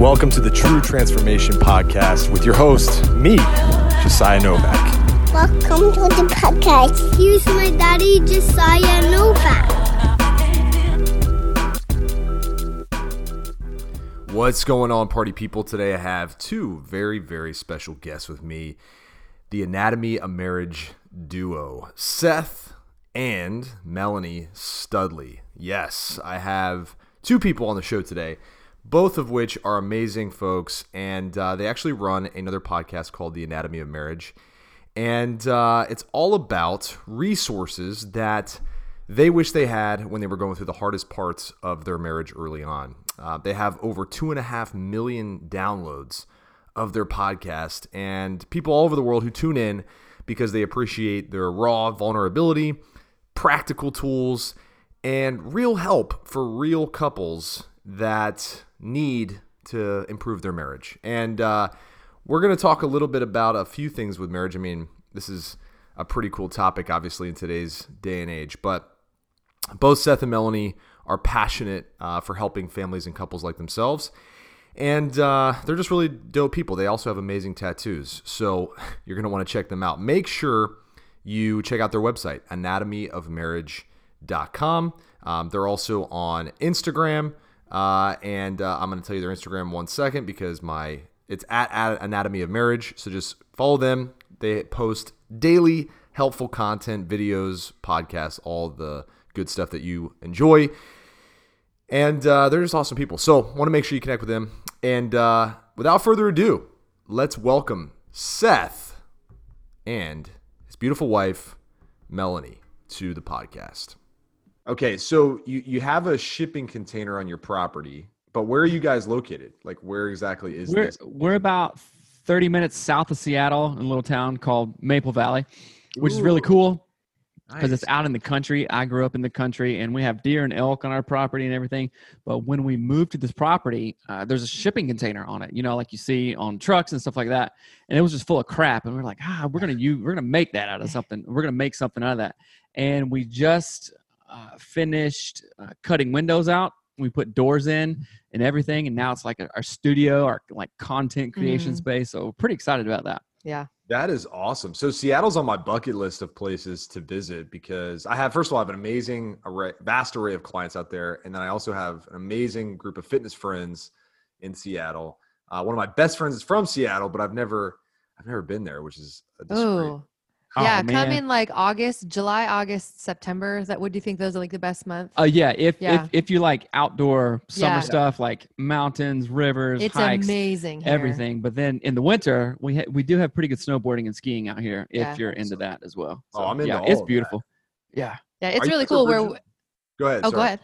Welcome to the True Transformation Podcast with your host, me, Josiah Novak. Welcome to the podcast. Here's my daddy, Josiah Novak. What's going on, party people? Today I have two very, very special guests with me the Anatomy of Marriage duo, Seth and Melanie Studley. Yes, I have two people on the show today, both of which are amazing folks, and uh, they actually run another podcast called The Anatomy of Marriage. And uh, it's all about resources that they wish they had when they were going through the hardest parts of their marriage early on. Uh, they have over two and a half million downloads of their podcast, and people all over the world who tune in because they appreciate their raw vulnerability, practical tools, and real help for real couples that need to improve their marriage. And uh, we're going to talk a little bit about a few things with marriage. I mean, this is a pretty cool topic, obviously, in today's day and age. But both Seth and Melanie are passionate uh, for helping families and couples like themselves. And uh, they're just really dope people. They also have amazing tattoos. So you're going to want to check them out. Make sure you check out their website, anatomyofmarriage.com. Um, they're also on Instagram. Uh, and uh, I'm going to tell you their Instagram one second because my it's at, at Anatomy of Marriage. So just follow them. They post daily helpful content, videos, podcasts, all the good stuff that you enjoy. And uh, they're just awesome people. So want to make sure you connect with them. And uh, without further ado, let's welcome Seth and his beautiful wife, Melanie, to the podcast. Okay, so you, you have a shipping container on your property, but where are you guys located? Like, where exactly is We're this? we're about 30 minutes south of Seattle in a little town called Maple Valley, which is really cool because it's out in the country. I grew up in the country, and we have deer and elk on our property and everything. But when we moved to this property, uh, there's a shipping container on it, you know, like you see on trucks and stuff like that. And it was just full of crap. And we're like, ah, we're gonna use, we're gonna make that out of something. We're gonna make something out of that. And we just uh, finished uh, cutting windows out. We put doors in and everything, and now it's like our studio, our like content creation Mhm. space. So we're pretty excited about that. Yeah. That is awesome. So Seattle's on my bucket list of places to visit because I have, first of all, I have an amazing array, vast array of clients out there, and then I also have an amazing group of fitness friends in Seattle. Uh, one of my best friends is from Seattle, but I've never, I've never been there, which is a disgrace. Oh. Oh, yeah, come in like August, July, August, September. Is that what do you think those are like the best month? Uh, yeah, if Yeah. if if you like outdoor summer Yeah. stuff like mountains, rivers, it's hikes, amazing. Here. everything. But then in the winter, we ha- we do have pretty good snowboarding and skiing out here if Yeah. you're into that as well. Oh, I'm into yeah, all it's of that. beautiful. Yeah. Yeah, it's Are really cool. Where? Go ahead. oh, go ahead.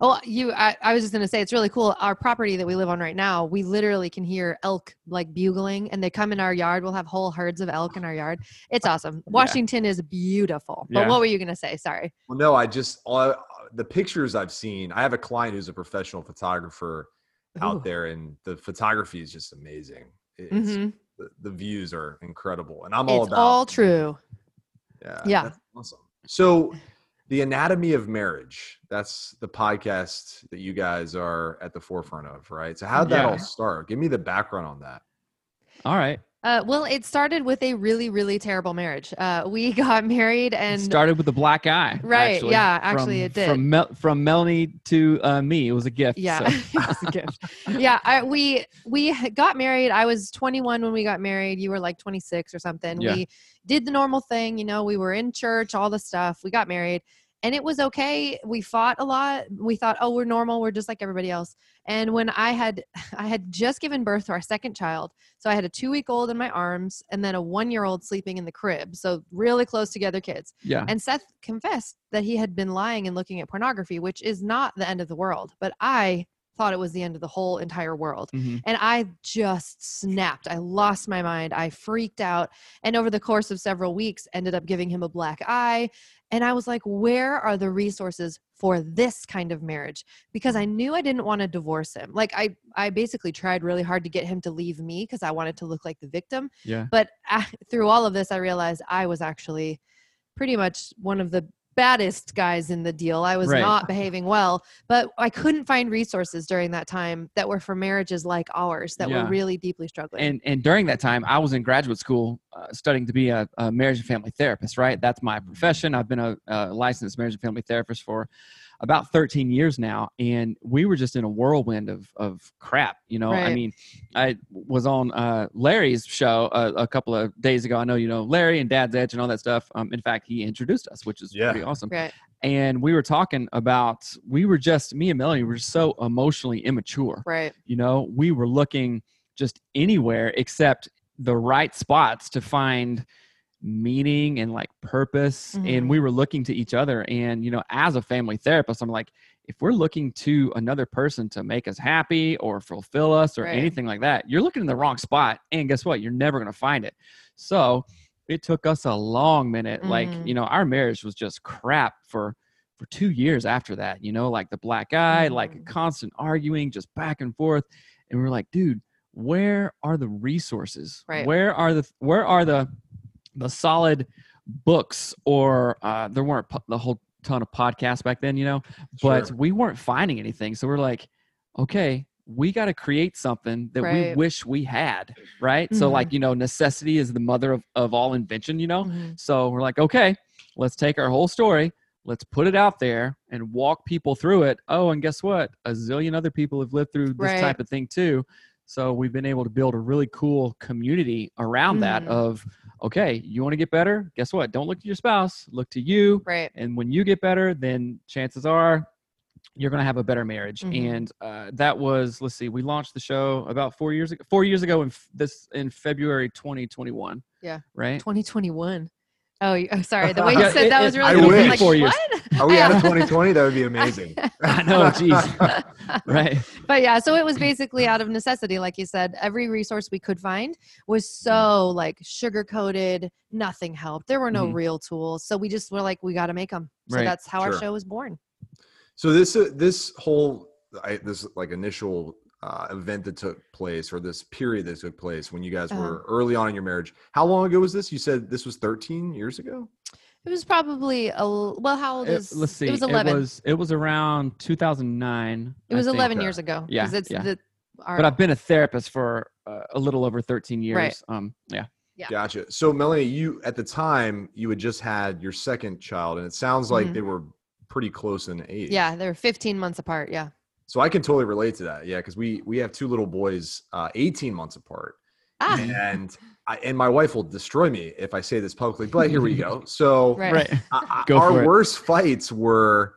Oh, you. I, I was just gonna say it's really cool. Our property that we live on right now, we literally can hear elk like bugling, and they come in our yard. We'll have whole herds of elk in our yard. It's awesome. Washington is beautiful. But Yeah. what were you gonna say? Sorry. Well, no, I just all the pictures I've seen. I have a client who's a professional photographer out Ooh. there, and the photography is just amazing. It's, Mhm. the, the views are incredible, and I'm all It's about all true. Yeah. Yeah. That's awesome. So, the anatomy of marriage. That's the podcast that you guys are at the forefront of, right? So, how'd that all start? Give me the background on that. All right. Uh, well, it started with a really, really terrible marriage. Uh, we got married It and started with a black eye. Right, actually, yeah, actually from, it did. From Mel- from Melanie to uh, me, it was a gift. Yeah, so. it was a gift. yeah. I, we we got married. I was 21 when we got married. You were like 26 or something. Yeah. We did the normal thing. You know, we were in church, all the stuff. We got married, and it was okay. We fought a lot. We thought, oh, we're normal. We're just like everybody else. And when I had I had just given birth to our second child, so I had a two week old in my arms, and then a one year old sleeping in the crib. So really close together kids. yeah. And Seth confessed that he had been lying and looking at pornography, which is not the end of the world. But I thought it was the end of the whole entire world. Mhm. And I just snapped. I lost my mind. I freaked out. And over the course of several weeks, ended up giving him a black eye. And I was like, where are the resources for this kind of marriage? Because I knew I didn't want to divorce him. Like I, I basically tried really hard to get him to leave me because I wanted to look like the victim. Yeah. But uh, through all of this, I realized I was actually pretty much one of the baddest guys in the deal. I was Right. not behaving well, but I couldn't find resources during that time that were for marriages like ours that Yeah. were really deeply struggling. and and during that time i was in graduate school uh, studying to be a, a marriage and family therapist right that's my profession i've been a, a licensed marriage and family therapist for about 13 years now and we were just in a whirlwind of of crap you know i mean i was on uh, larry's show a, a couple of days ago i know you know larry and dad's edge and all that stuff um, in fact he introduced us which is Yeah. pretty awesome right. and we were talking about we were just me and melanie were so emotionally immature Right. you know we were looking just anywhere except the right spots to find meaning and like purpose and Mhm. we were looking to each other and you know as a family therapist i'm like if we're looking to another person to make us happy or fulfill us or Right. anything like that you're looking in the wrong spot and guess what you're never going to find it so it took us a long minute like Mhm. you know our marriage was just crap for for two years after that you know like the black eye like Mhm. constant arguing just back and forth and we're like dude where are the resources Right. where are the where are the the solid books or uh there weren't po- the whole ton of podcasts back then you know but Sure. we weren't finding anything so we're like okay we got to create something that we wish we had right so Mhm. like you know necessity is the mother of, of all invention you know Mhm. so we're like, okay, let's take our whole story, let's put it out there and walk people through it. Oh, and guess what? A zillion other people have lived through this Right. type of thing too. So we've been able to build a really cool community around that Mhm. of, okay, you want to get better? Guess what? Don't look to your spouse, look to you. Right. And when you get better, then chances are you're going to have a better marriage. Mhm. And uh, that was, let's see, we launched the show about four years ago, four years ago in f- this in February 2021. Yeah. Right. 2021. Oh, you- oh, sorry. The way you said that was really I wish. like Four years. what? Are we out of 2020? That would be amazing. I know, jeez. right. but yeah, so it was basically out of necessity, like you said. Every resource we could find was Mm. so like sugar coated. Nothing helped. There were no Mhm. real tools, so we just were like, we got to make them. So Right. that's how our show was born. So this uh, this whole I, this like initial uh, event that took place or this period that took place when you guys Uh-huh. were early on in your marriage. How long ago was this? You said this was 13 years ago. It was probably a well. How old It- is? let's see. It was 11. It was, it was around 2009. It was I 11 Okay. years ago. Yeah. It's yeah. the, our, But I've been a therapist for uh, a little over 13 years. Right. Um, yeah. Yeah. Gotcha. So Melanie, you at the time you had just had your second child, and it sounds like Mhm. they were pretty close in age. yeah, they were 15 months apart. Yeah. So I can totally relate to that. Yeah, because we we have two little boys, uh, 18 months apart. Ah, and I, and my wife will destroy me if I say this publicly, but here we go. So right. Right. I- I- Go our worst fights were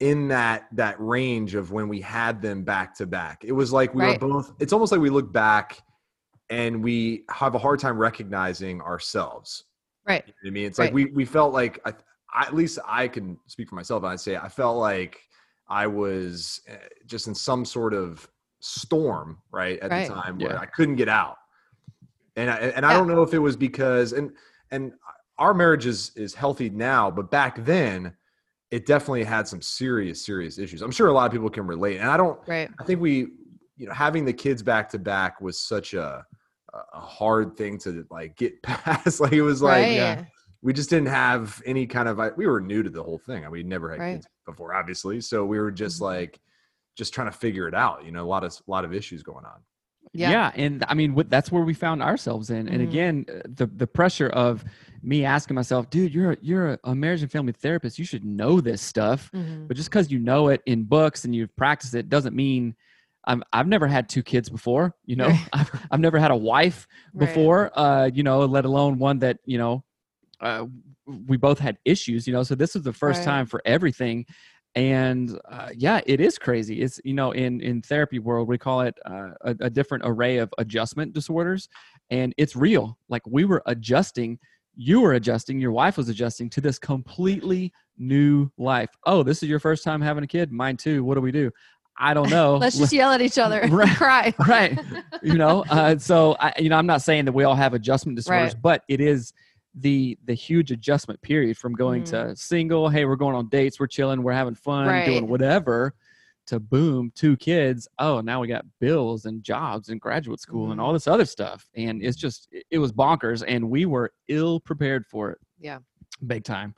in that that range of when we had them back to back. It was like we Right. were both. It's almost like we look back and we have a hard time recognizing ourselves. Right. You know what I mean, it's Right. like we we felt like I, I, at least I can speak for myself. And I'd say I felt like I was uh, just in some sort of storm right at Right. the time where Yeah. I couldn't get out. And I, and I don't know if it was because and and our marriage is is healthy now, but back then it definitely had some serious serious issues. I'm sure a lot of people can relate. And I don't Right. I think we you know having the kids back to back was such a a hard thing to like get past like it was like right. yeah. we just didn't have any kind of we were new to the whole thing we never had Right. kids before obviously so we were just Mhm. like just trying to figure it out you know a lot of a lot of issues going on Yeah. and I mean, what- that's where we found ourselves in. And Mhm. again, uh, the the pressure of me asking myself, dude, you're a, you're a marriage and family therapist. You should know this stuff. Mhm. But just because you know it in books and you've practiced it doesn't mean. I'm, I've never had two kids before, you know. Right. I've, I've never had a wife Right. before, uh, you know, let alone one that you know. Uh, we both had issues, you know. So this was the first Right. time for everything, and uh, yeah, it is crazy. It's you know, in in therapy world, we call it uh, a, a different array of adjustment disorders, and it's real. Like we were adjusting, you were adjusting, your wife was adjusting to this completely new life. Oh, this is your first time having a kid. Mine too. What do we do? I don't know. Let's just yell at each other and Right. cry. right you know uh, so I, you know i'm not saying that we all have adjustment disorders Right. but it is the the huge adjustment period from going to single hey we're going on dates we're chilling we're having fun Right. doing whatever to boom two kids oh now we got bills and jobs and graduate school and Mhm. all this other stuff and it's just it was bonkers and we were ill prepared for it Yeah. big time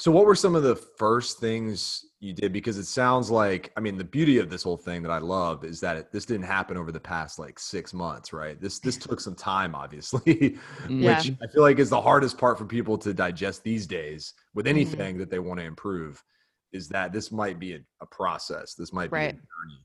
So, what were some of the first things you did? Because it sounds like, I mean, the beauty of this whole thing that I love is that it, this didn't happen over the past like six months, right? This this took some time, obviously, mm. Yeah. which I feel like is the hardest part for people to digest these days with mm-hmm. anything that they want to improve. Is that this might be a, a process? This might be a journey,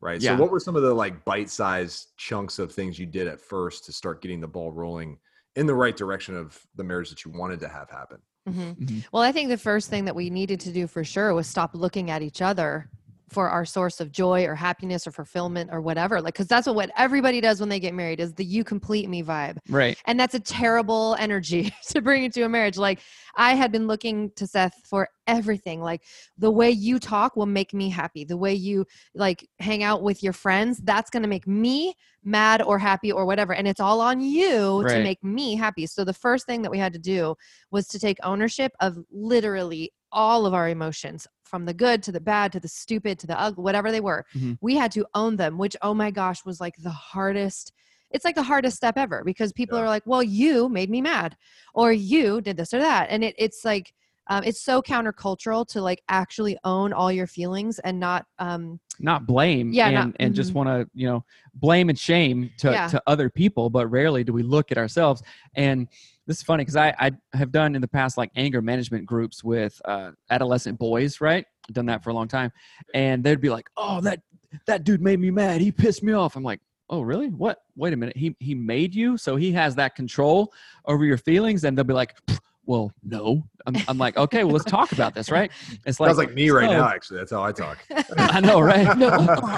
right? Yeah. So, what were some of the like bite-sized chunks of things you did at first to start getting the ball rolling in the right direction of the marriage that you wanted to have happen? Mhm. Mhm. Well, I think the first thing that we needed to do for sure was stop looking at each other for our source of joy or happiness or fulfillment or whatever. Like, because that's what, what everybody does when they get married is the you complete me vibe. Right. And that's a terrible energy to bring into a marriage. Like, I had been looking to Seth for everything. Like, the way you talk will make me happy. The way you like hang out with your friends, that's going to make me mad or happy or whatever. And it's all on you to make me happy. So, the first thing that we had to do was to take ownership of literally all of our emotions from the good to the bad to the stupid to the ugly, whatever they were. Mhm. We had to own them, which, oh my gosh, was like the hardest. It's like the hardest step ever because people Yeah. are like, well, you made me mad or you did this or that. And it, it's like, um, it's so countercultural to like actually own all your feelings and not, um, Not blame. Yeah, And, not- and just mhm. want to, you know, blame and shame to, Yeah. to other people, but rarely do we look at ourselves. And this is funny because I, I have done in the past like anger management groups with uh, adolescent boys, right? I've done that for a long time. And they'd be like, oh, that, that dude made me mad. He pissed me off. I'm like, oh, really? What? Wait a minute. He, he made you? So he has that control over your feelings? And they'll be like, well, no. I'm, I'm like, okay, well, let's talk about this, right? It's Sounds like me right so- now. Actually, that's how I talk. I know, right? No,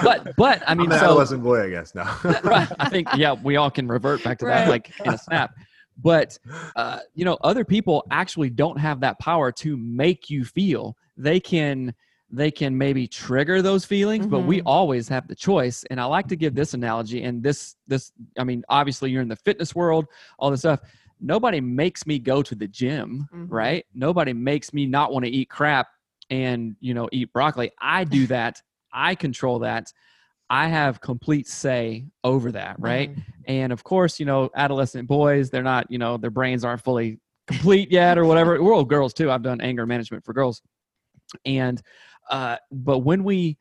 but but I I mean, mean, an so adolescent boy, I guess now. right, I think yeah, we all can revert back to that like in a snap. But uh, you know, other people actually don't have that power to make you feel. They can they can maybe trigger those feelings, but we Mhm. always have the choice. And I like to give this analogy. And this this I mean, obviously you're in the fitness world, all this stuff. Nobody makes me go to the gym, Mhm. right? Nobody makes me not want to eat crap and you know eat broccoli. I do that. I control that. I have complete say over that, right? Mhm. And of course, you know, adolescent boys, they're not, you know, their brains aren't fully complete yet or whatever. We're all girls too. I've done anger management for girls. And uh but when we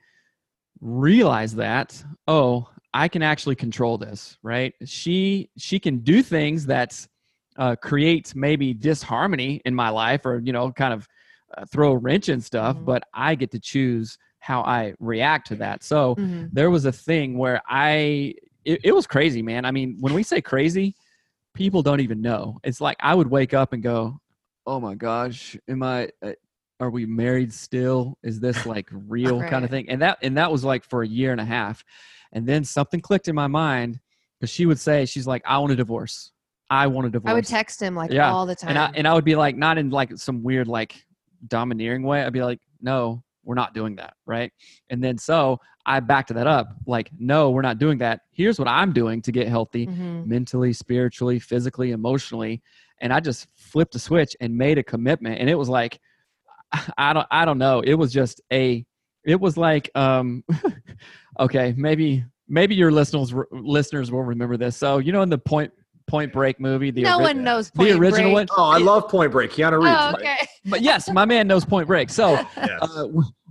realize that, oh, I can actually control this, right? She she can do things that uh, create maybe disharmony in my life or you know kind of uh, throw a wrench and stuff Mhm. but i get to choose how i react to that. So Mhm. there was a thing where i it, it was crazy man. I mean when we say crazy people don't even know. It's like i would wake up and go oh my gosh am i uh, are we married still? Is this like real? kind of thing. And that and that was like for a year and a half. And then something clicked in my mind because she would say she's like i want a divorce i want a divorce I would text him like Yeah, all the time. and I and I would be like, not in like some weird like domineering way. I'd be like, no, we're not doing that, right? And then so I backed that up, like, no, we're not doing that. Here's what I'm doing to get healthy, Mhm. mentally, spiritually, physically, emotionally, and I just flipped a switch and made a commitment, and it was like, I don't, I don't know, it was just a, it was like, um, okay, maybe. Maybe your listeners listeners will remember this. So you know in the Point Point Break movie, the no ori- one knows the original Break. one. oh, I love Point Break. Keanu Reeves. Oh, right? okay. But yes, my man knows Point Break. So Yes. uh,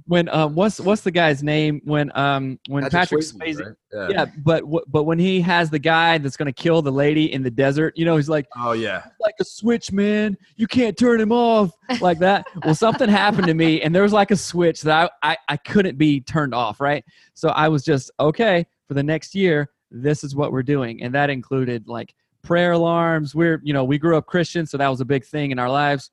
when um, what's what's the guy's name when um when Patrick, Swayze, right? Yeah. yeah, but w- but when he has the guy that's gonna kill the lady in the desert, you know, he's like Oh yeah. like a switch, man. You can't turn him off like that. well, something happened to me, and there was like a switch that I, I I couldn't be turned off, right? So I was just okay for the next year. This is what we're doing, and that included like prayer alarms. We're you know we grew up Christian, so that was a big thing in our lives.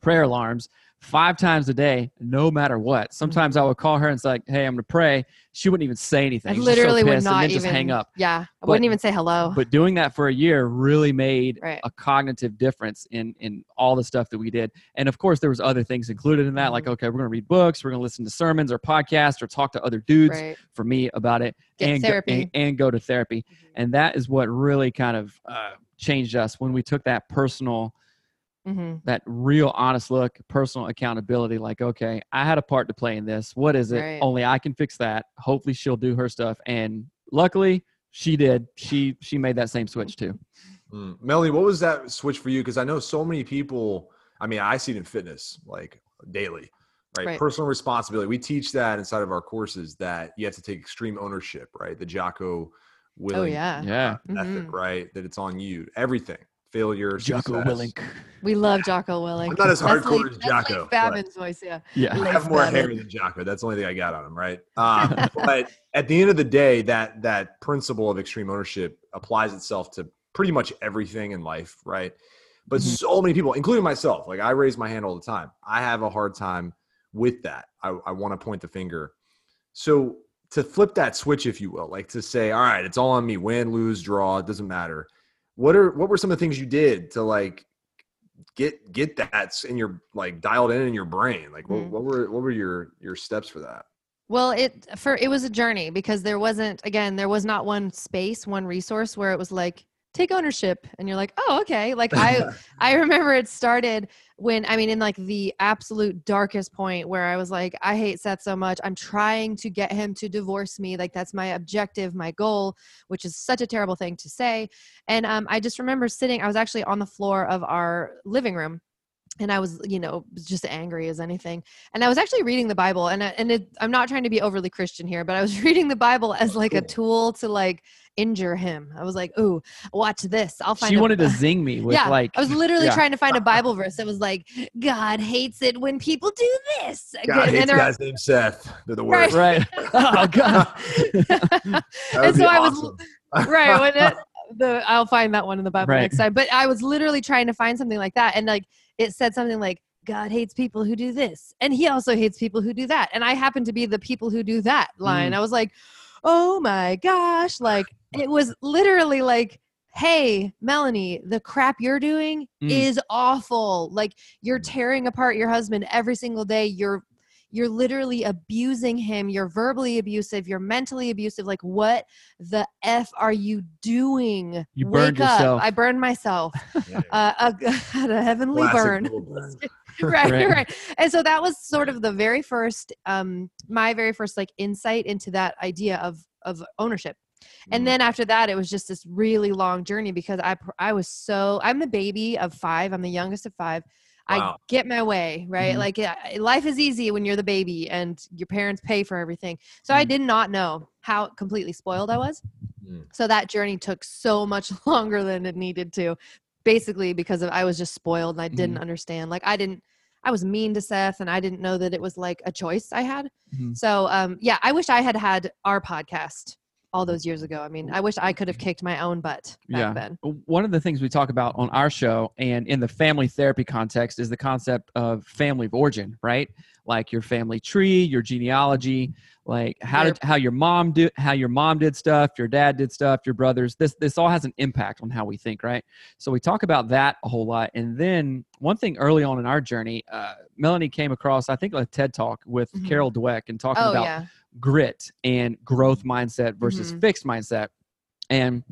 Prayer alarms five times a day, no matter what. Sometimes I would call her and it's like, "Hey, I'm gonna pray." She wouldn't even say anything. I just so literally would not even just hang up. Yeah, I But- wouldn't even say hello. But doing that for a year really made Right. a cognitive difference in in all the stuff that we did. And of course, there was other things included in that, like Mhm. okay, we're gonna read books, we're gonna listen to sermons or podcasts, or talk to other dudes right. for me about it, Get and therapy. Go, and, and go to therapy. Mhm. And that is what really kind of uh, changed us when we took that personal hmm that real honest look, personal accountability. Like, okay, I had a part to play in this. What is it? Right. Only I can fix that. Hopefully, she'll do her stuff. And luckily, she did. She she made that same switch too. Mm. Melanie, what was that switch for you? Because I know so many people. I mean, I see it in fitness like daily, right? Right. Personal responsibility. We teach that inside of our courses that you have to take extreme ownership, right? The Jocko Oh Willink yeah. Yeah. ethic, Mhm. right? That it's on you. Everything. Failure. Jocko success. Willink. We love Jocko Willink. I'm not as That's hardcore Leif- as that's Jocko, Leif but- Babin's voice, yeah. Yeah. I have more Babin. hair than Jocko. That's the only thing I got on him, right? Um, but at the end of the day, that that principle of extreme ownership applies itself to pretty much everything in life, right? But Mhm. so many people, including myself, like I raise my hand all the time. I have a hard time with that. I, I want to point the finger. So to flip that switch, if you will, like to say, all right, it's all on me, win, lose, draw, it doesn't matter. What are what were some of the things you did to like get get that in your like dialed in in your brain? Like what, Mhm. what were what were your your steps for that? Well, it for it was a journey because there wasn't again there was not one space, one resource where it was like take ownership and you're like, "Oh, okay." Like I I remember it started when I mean in like the absolute darkest point where I was like, I hate Seth so much. I'm trying to get him to divorce me. Like that's my objective, my goal, which is such a terrible thing to say. And um, I just remember sitting. I was actually on the floor of our living room. And I was, you know, just angry as anything. And I was actually reading the Bible, and I- and it, I'm not trying to be overly Christian here, but I was reading the Bible as oh, like a tool to like injure him. I was like, "Ooh, watch this! I'll find." She a- wanted to zing me with yeah, like I was literally yeah. trying to find a Bible verse that was like, God hates it when people do this. God and hates they're- guys named Seth. They're the Right. worst. right. oh god. That would and be so I was awesome. right when it, the I'll find that one in the Bible Right. next time. But I was literally trying to find something like that, and like it said something like. God hates people who do this, and he also hates people who do that. And I happen to be the people who do that line. Mm. I was like, oh my gosh. Like, it was literally like, hey, Melanie, the crap you're doing Mm. is awful. Like, you're tearing apart your husband every single day. You're you're literally abusing him. You're verbally abusive. You're mentally abusive. Like, what the f are you doing? You burned Wake up! yourself. I burned myself. Yeah. Uh, a, had a heavenly Classic burn. burn. right, Right. right, And so that was sort of the very first, um, my very first like insight into that idea of of ownership. And Mm. then after that, it was just this really long journey because I I was so I'm the baby of five. I'm the youngest of five. I get my way, right? Mhm. Like life is easy when you're the baby and your parents pay for everything. So I Mhm. did not know how completely spoiled I was. Mm. So that journey took so much longer than it needed to, basically because of, I was just spoiled and I didn't understand. Like I didn't, I was mean to Seth and I didn't know that it was like a choice I had. Mhm. So um, yeah, I wish I had had our podcast all those years ago. I mean, I wish I could have kicked my own butt back Yeah. then. one of the things we talk about on our show and in the family therapy context is the concept of family of origin right like your family tree your genealogy like how Your- did how your mom do how your mom did stuff your dad did stuff your brothers this this all has an impact on how we think right so we talk about that a whole lot and then one thing early on in our journey uh, melanie came across i think a ted talk with Mhm. carol dweck and talking Oh about yeah. Grit and growth mindset versus Mhm. fixed mindset. And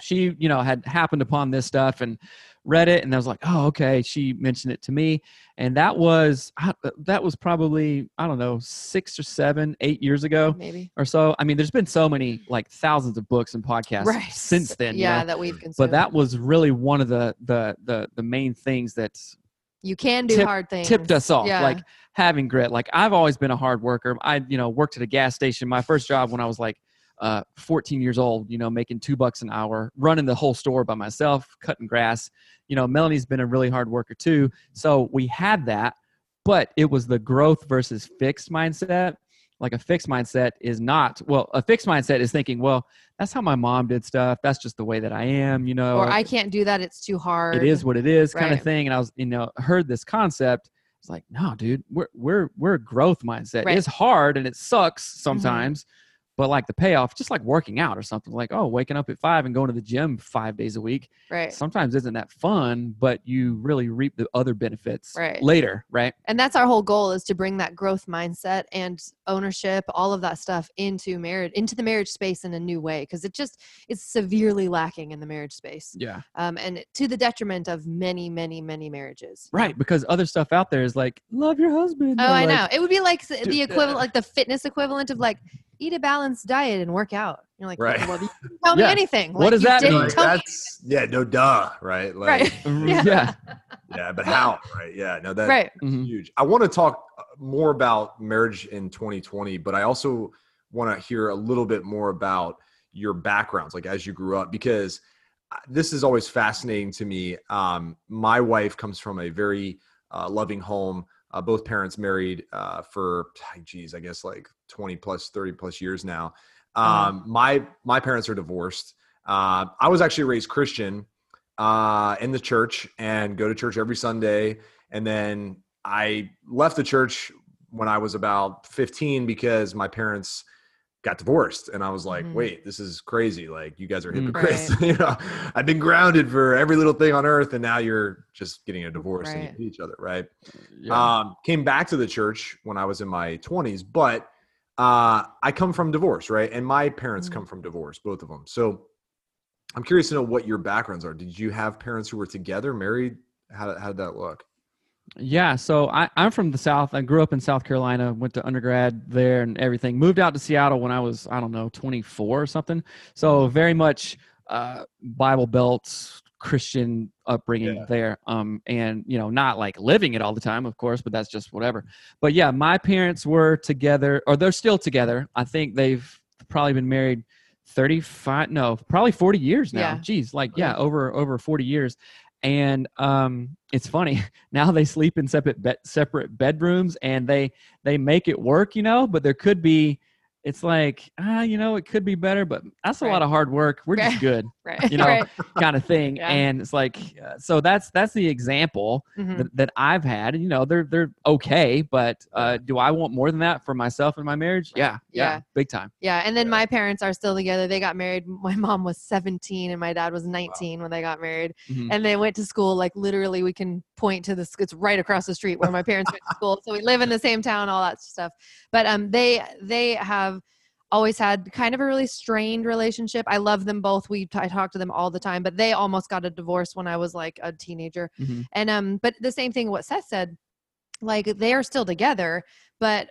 she, you know, had happened upon this stuff and read it, and I was like, oh, okay. She mentioned it to me, and that was that was probably I don't know six or seven, eight years ago Maybe. or so. I mean, there's been so many like thousands of books and podcasts Right. since then. you Yeah, know? that we've consumed. But that was really one of the the the the main things that you can do tip- hard things. tipped us off Yeah. like having grit. Like i've always been a hard worker. I you know worked at a gas station. My first job when i was like uh, 14 years old you know making two bucks an hour running the whole store by myself cutting grass. You know melanie's been a really hard worker too. So we had that but it was the growth versus fixed mindset like a fixed mindset is not well a fixed mindset is thinking well that's how my mom did stuff that's just the way that i am you know or I can't do that. It's too hard. it is what it is kind of thing and i was you know heard this concept it's like no dude we're we're we're a growth mindset Right. Mm-hmm. it's hard and it sucks sometimes but like the payoff just like working out or something like oh waking up at five and going to the gym five days a week Right. sometimes isn't that fun but you really reap the other benefits Right. later right? And that's our whole goal is to bring that growth mindset and ownership all of that stuff into marriage into the marriage space in a new way because it just it's severely lacking in the marriage space yeah. um, and to the detriment of many many many marriages. Right because other stuff out there is like love your husband oh i like, know. It would be like the equivalent like the fitness equivalent of like eat a balanced diet and work out you're like Right. well you didn't tell me Yeah. anything What Like, does that mean? Like, tell me that's yeah, no duh, right? Like, right Yeah. yeah yeah, but how? Right? Yeah, no, that right. Mhm. huge. I want to talk uh, more about marriage in 2020, but I also want to hear a little bit more about your backgrounds, like as you grew up, because uh, this is always fascinating to me. Um, my wife comes from a very uh, loving home. Uh, both parents married uh, for, geez, I guess like 20 plus, 30 plus years now. Um, My my parents are divorced. Uh, I was actually raised Christian uh, in the church and go to church every Sunday. And then I left the church when I was about 15 because my parents got divorced. And I was like, Mhm. wait, this is crazy. Like, you guys are Mm. hypocrites. you know, I've been grounded for every little thing on earth. And now you're just getting a divorce and you hate each other. Right. Yeah. Um, came back to the church when I was in my 20s, but uh, I come from divorce, right? And my parents Mhm. come from divorce, both of them. So I'm curious to know what your backgrounds are. Did you have parents who were together, married? How, how did that look? Yeah, so I, I'm from the South. I grew up in South Carolina, went to undergrad there and everything. Moved out to Seattle when I was, I don't know, 24 or something. So very much uh, Bible Belt Christian upbringing Yeah. there. Um, and you know, not like living it all the time, of course, but that's just whatever. But yeah, my parents were together, or they're still together. I think they've probably been married 35, no, probably 40 years now. Yeah. Geez, like yeah, over over 40 years. And um, it's funny now they sleep in separate be- separate bedrooms and they they make it work you know but there could be it's like ah you know it could be better but that's a lot of hard work we're just good Right. you know, right. kind of thing Yeah. and it's like uh, so that's that's the example Mhm. that, that i've had you know they're they're okay but uh do i want more than that for myself and my marriage yeah yeah, Yeah. big time Yeah, and then Yeah. my parents are still together. They got married. My mom was 17 and my dad was 19 when they got married. Mhm. And they went to school like literally we can point to this it's right across the street where my parents went to school. So we live in the same town, all that stuff. But um they they have always had kind of a really strained relationship. I love them both. We I talk to them all the time, but they almost got a divorce when I was like a teenager. Mhm. And um, but the same thing what Seth said, like they are still together, but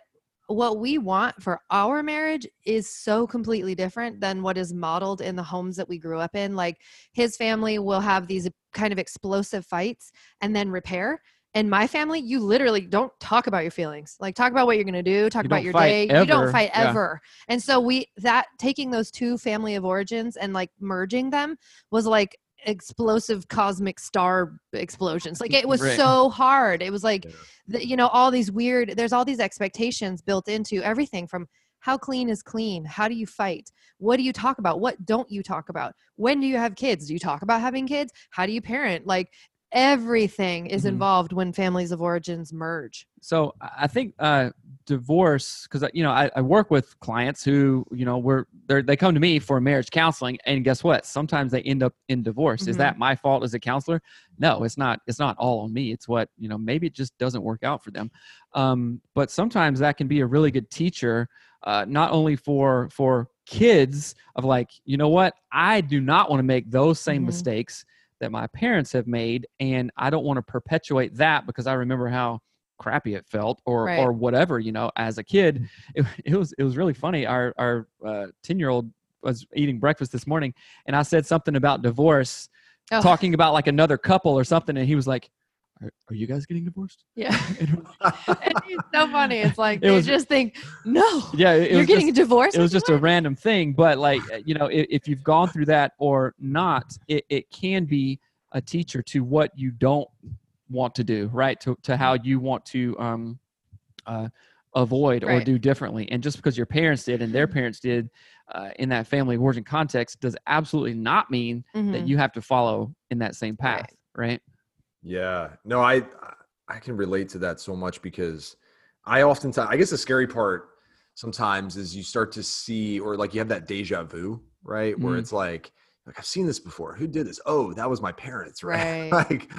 what we want for our marriage is so completely different than what is modeled in the homes that we grew up in. Like his family will have these kind of explosive fights and then repair. In my family, you literally don't talk about your feelings. Like talk about what you're gonna do, talk You about your day. You don't ever. fight Yeah. ever. And so we that taking those two family of origins and like merging them was like explosive cosmic star explosions. Like it was Right. so hard. It was like Yeah. the, you know all these weird there's all these expectations built into everything from how clean is clean how do you fight what do you talk about what don't you talk about when do you have kids do you talk about having kids how do you parent like everything is Mhm. involved when families of origins merge. So I think uh, divorce because you know I, I work with clients who you know were they they come to me for marriage counseling and guess what? Sometimes they end up in divorce. Is Mhm. that my fault as a counselor? No it's not it's not all on me. It's what you know maybe it just doesn't work out for them. Um, but sometimes that can be a really good teacher uh, not only for for kids of like you know what? I do not want to make those same Mhm. mistakes that my parents have made and i don't want to perpetuate that because i remember how crappy it felt or Right. or whatever you know as a kid. Mm. It, it was it was really funny. Our our uh, 10 year old was eating breakfast this morning and i said something about divorce Oh, talking about like another couple or something and he was like are, are you guys getting divorced? Yeah. And we're like, and it's so funny. It's like It they was- just think no yeah you're was getting just, a divorce it was just a random thing but like uh, you know if, if you've gone through that or not it, it can be a teacher to what you don't want to do right? To, to how you want to um uh avoid or Right. do differently. And just because your parents did and their parents did uh, in that family of origin context does absolutely not mean that Mhm. you have to follow in that same Right. path right Yeah. No, I I can relate to that so much because I oftentimes I guess the scary part sometimes is you start to see or like you have that deja vu, right? Where Mhm. it's like like I've seen this before. Who did this? Oh, that was my parents, right? Right. like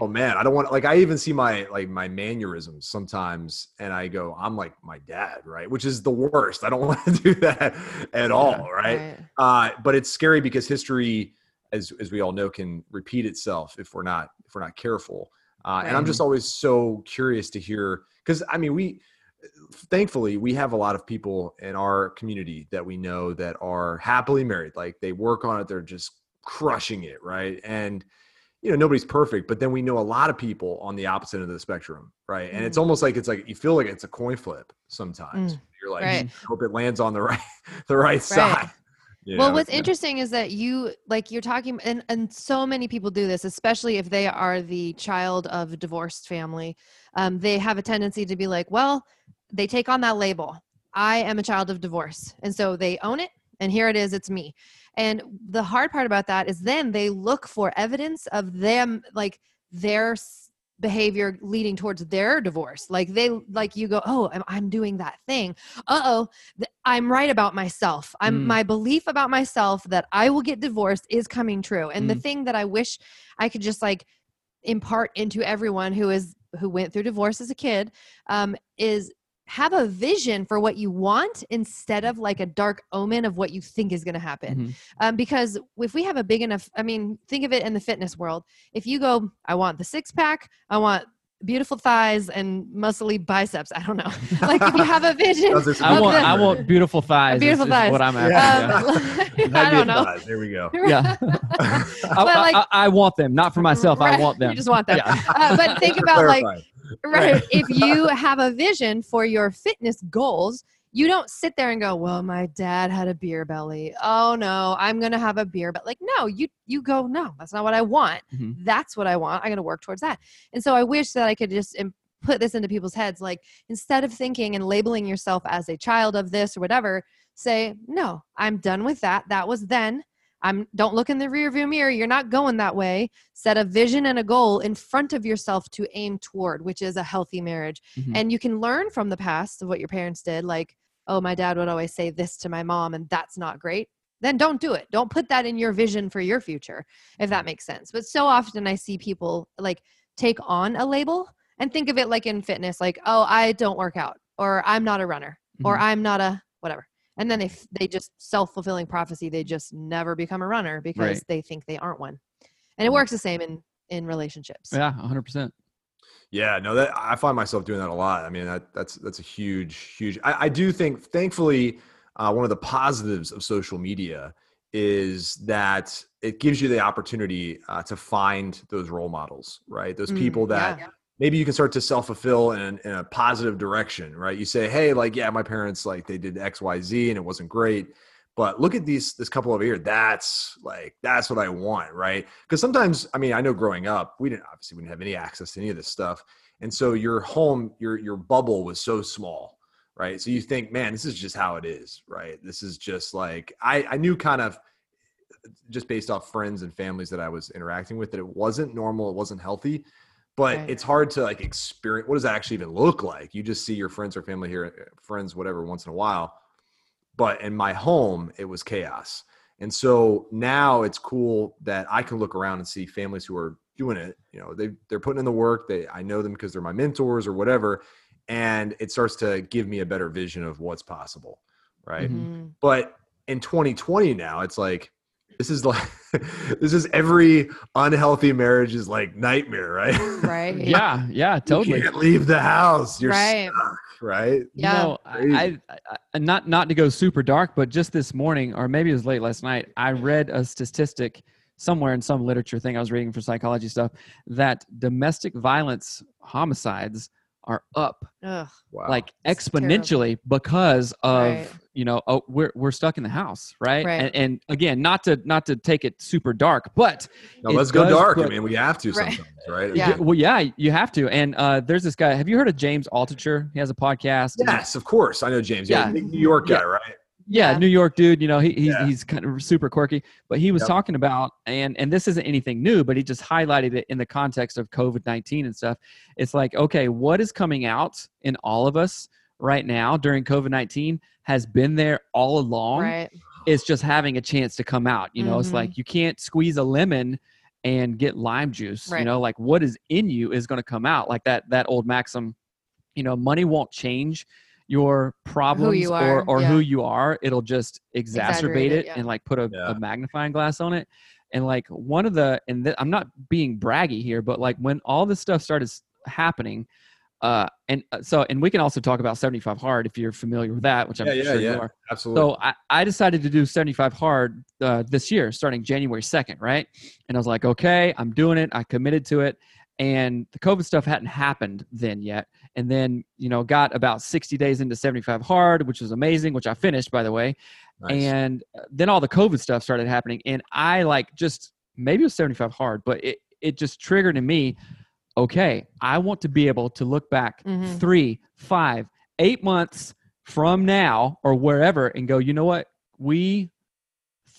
oh man, I don't want like I even see my like my mannerisms sometimes and I go I'm like my dad, right? Which is the worst. I don't want to do that at all, right? uh, but it's scary because history, as as we all know, can repeat itself if we're not if we're not careful. Uh, And I'm just always so curious to hear because I mean we, thankfully, we have a lot of people in our community that we know that are happily married. Like they work on it, they're just crushing it, right? And you know nobody's perfect but then we know a lot of people on the opposite end of the spectrum right and it's Mm. almost like it's like you feel like it's a coin flip sometimes Mm, you're like right. hope it lands on the right the right side well what's interesting is that you like you're talking and and so many people do this especially if they are the child of a divorced family um, they have a tendency to be like well they take on that label i am a child of divorce and so they own it and here it is it's me. And the hard part about that is then they look for evidence of them like their behavior leading towards their divorce like they like you go oh i'm, I'm doing that thing uh-oh th- i'm right about myself i'm Mm. my belief about myself that i will get divorced is coming true and the Mm. thing that i wish i could just like impart into everyone who is who went through divorce as a kid um, is have a vision for what you want instead of like a dark omen of what you think is going to happen Mhm. um, because if we have a big enough i mean think of it in the fitness world if you go i want the six pack i want beautiful thighs and muscly biceps i don't know like if you have a vision I want the- I want beautiful thighs. Beautiful is thighs. What I'm after. Yeah. um, i don't know Thighs, there we go Yeah. I, But, I- like- I, I want them, not for myself. I want them. you just want them Yeah. uh, but think about like Right. If you have a vision for your fitness goals you don't sit there and go well my dad had a beer belly. Oh no i'm gonna have a beer but like no you you go no that's not what i want. Mhm. that's what i want. I'm gonna work towards that. And so i wish that i could just im- put this into people's heads like instead of thinking and labeling yourself as a child of this or whatever say no i'm done with that. That was then i'm don't look in the rear view mirror you're not going that way. Set a vision and a goal in front of yourself to aim toward which is a healthy marriage. Mhm. and you can learn from the past of what your parents did like oh my dad would always say this to my mom and that's not great. Then don't do it. Don't put that in your vision for your future if that makes sense. But so often i see people like take on a label and think of it like in fitness like oh i don't work out or i'm not a runner or Mhm. i'm not a whatever and then they f- they just self-fulfilling prophecy they just never become a runner because Right. they think they aren't one and it works the same in in relationships Yeah, 100. percent Yeah, no, that I find myself doing that a lot. I mean, that that's that's a huge, huge. I, I do think, thankfully, uh, one of the positives of social media is that it gives you the opportunity uh, to find those role models, right? Those Mm, people that yeah. Maybe you can start to self fulfill in, in a positive direction, right? You say, hey, like, yeah, my parents like they did X, Y, Z, and it wasn't great. But look at these this couple over here. That's like that's what I want, right? Because sometimes, I mean, I know growing up, we didn't obviously we didn't have any access to any of this stuff, and so your home, your your bubble was so small, right? So you think, man, this is just how it is, right? This is just like I I knew kind of just based off friends and families that I was interacting with that it wasn't normal, it wasn't healthy. But Right. it's hard to like experience what does that actually even look like? You just see your friends or family here, friends, whatever, once in a while. But in my home, it was chaos. And so now it's cool that I can look around and see families who are doing it. You know, they they're putting in the work. They I know them because they're my mentors or whatever. And it starts to give me a better vision of what's possible. Right. Mhm. Mm, But in 2020 now, it's like this is like this is every unhealthy marriage's like nightmare, right? right Yeah, yeah, totally. You can't leave the house. You're Right. stuck, right? Yeah. You know, I, I, I not not to go super dark, but just this morning, or maybe it was late last night, I read a statistic somewhere in some literature thing I was reading for psychology stuff that domestic violence homicides are up Ugh. Like It's exponentially because of Right. you know oh, we're we're stuck in the house right, Right. And, and again not to not to take it super dark but no, let's go does dark. I mean, we have to Right. sometimes, right? Yeah. well yeah you have to and uh there's this guy have you heard of james altucher he has a podcast and- Yes, of course. I know James. Yeah, Yeah. New York guy, Yeah. right? Yeah, Yeah. New York dude. You know, he, he's Yeah. he's kind of super quirky, but he was Yep. talking about and and this isn't anything new, but he just highlighted it in the context of COVID nineteen and stuff. It's like, okay, what is coming out in all of us right now during COVID nineteen has been there all along. right It's just having a chance to come out. You know, it's Mhm. like you can't squeeze a lemon and get lime juice. You know, like what is in you is going to come out. Like that that old maxim. You know, money won't change your problems you or or yeah. who you are. It'll just exacerbate Exaggerate it it, yeah. and like put a, Yeah. a magnifying glass on it. And like one of the and th- I'm not being braggy here, but like when all this stuff started happening, uh, and uh, so, and we can also talk about 75 hard if you're familiar with that, which I'm Yeah, yeah, sure yeah. you are. Absolutely. So I, I decided to do 75 hard uh, this year, starting January 2nd, right? And I was like, okay, I'm doing it. I committed to it. And the COVID stuff hadn't happened then yet. And then, you know, got about 60 days into 75 hard, which was amazing, which I finished, by the way. Nice. And uh, then all the COVID stuff started happening. And I like just, maybe it was 75 hard, but it, it just triggered in me, okay, I want to be able to look back Mhm. three, five, eight months from now or wherever and go, you know what? We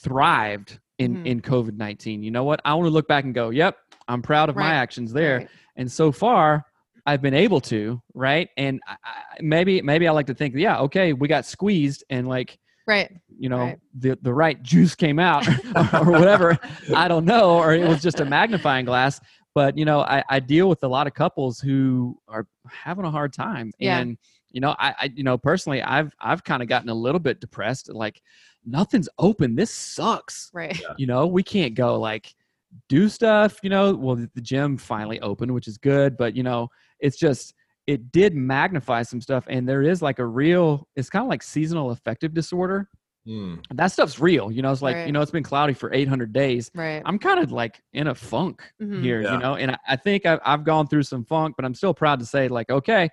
thrived in, Mhm. in COVID 19. You know what? I want to look back and go, yep, I'm proud of my actions there. Right. And so far, I've been able to, right? And I, I, maybe, maybe I like to think, yeah, okay, we got squeezed and like, Right. you know, Right. the, the right juice came out or whatever. I don't know. Or it was just a magnifying glass. But, you know, I, I deal with a lot of couples who are having a hard time. Yeah. And, you know, I, I you know, personally, I've, I've kind of gotten a little bit depressed. Like nothing's open. This sucks. Right. You know, we can't go like do stuff, you know, well, the the gym finally opened, which is good. But, you know, it's just, it did magnify some stuff. And there is like a real, it's kind of like seasonal affective disorder Hmm. that stuff's real. You know, it's like, you know, it's been cloudy for 800 days. Right. I'm kind of like in a funk Mhm. here, Yeah. you know, and I, I think I've, I've gone through some funk, but I'm still proud to say, like, okay,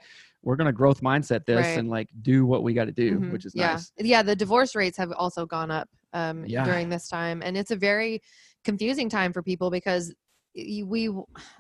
we're going to growth mindset this Right. and like do what we got to do, Mhm. which is yeah. nice. Yeah, the divorce rates have also gone up um, Yeah. during this time, and it's a very confusing time for people because we,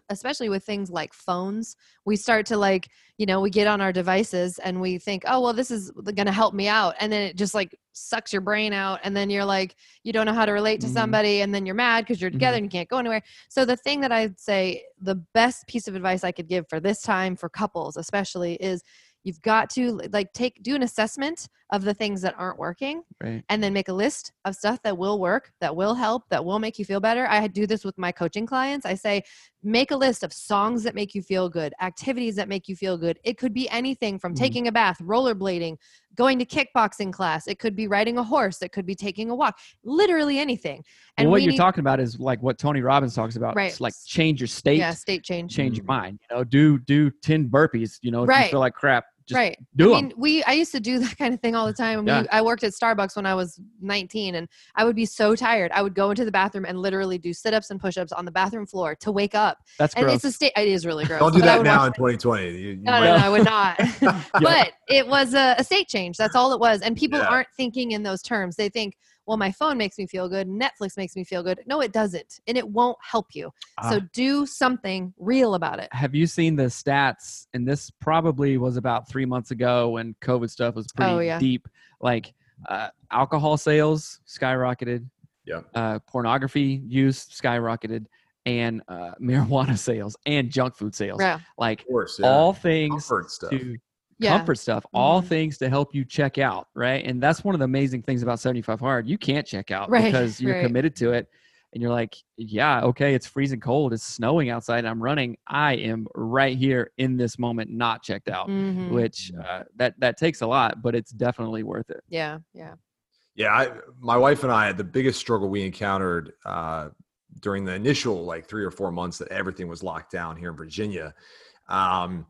especially with things like phones, we start to like, you know, we get on our devices and we think, oh, well, this is going to help me out, and then it just like sucks your brain out, and then you're like, you don't know how to relate to Mhm. somebody, and then you're mad because you're together Mhm. and you can't go anywhere. So the thing that I'd say, the best piece of advice I could give for this time for couples, especially, is you've got to like take do an assessment of the things that aren't working Right. and then make a list of stuff that will work that will help that will make you feel better. I do this with my coaching clients. I say make a list of songs that make you feel good activities that make you feel good. It could be anything from Mhm. taking a bath rollerblading going to kickboxing class. It could be riding a horse. It could be taking a walk. Literally anything. And what you're need- talking about is like what Tony Robbins talks about. Right. It's like change your state, yeah state change. change your mind, you know, do, do 10 burpees, you know, if you feel like crap, just right do I them. mean, we I used to do that kind of thing all the time. Yeah. We, I worked at Starbucks when I was 19, and I would be so tired. I would go into the bathroom and literally do sit-ups and push-ups on the bathroom floor to wake up. That's And gross. it's a state. It is really gross. Don't do that now in 2020. You- you no, no, no, I would not. but it was a, a state change. That's all it was. And people Yeah. aren't thinking in those terms. They think, well, my phone makes me feel good. Netflix makes me feel good. No, it doesn't. And it won't help you. so Ah. do something real about it. have you seen the stats? And this probably was about three months ago when COVID stuff was pretty Oh, yeah. deep. Like uh, alcohol sales skyrocketed, Yeah. uh, pornography use skyrocketed, and uh, marijuana sales and junk food sales. Yeah. Like Of course. Yeah. all things comfort stuff. to Yeah. comfort stuff, all Mhm. things to help you check out, right? And that's one of the amazing things about 75 Hard. You can't check out Right, because you're right. committed to it. And you're like, yeah, okay, it's freezing cold. It's snowing outside. And I'm running. I am right here in this moment, not checked out, Mhm. which uh, that that takes a lot, but it's definitely worth it. Yeah. Yeah. Yeah, I, my wife and I, had the biggest struggle we encountered uh, during the initial like three or four months that everything was locked down here in Virginia. Um,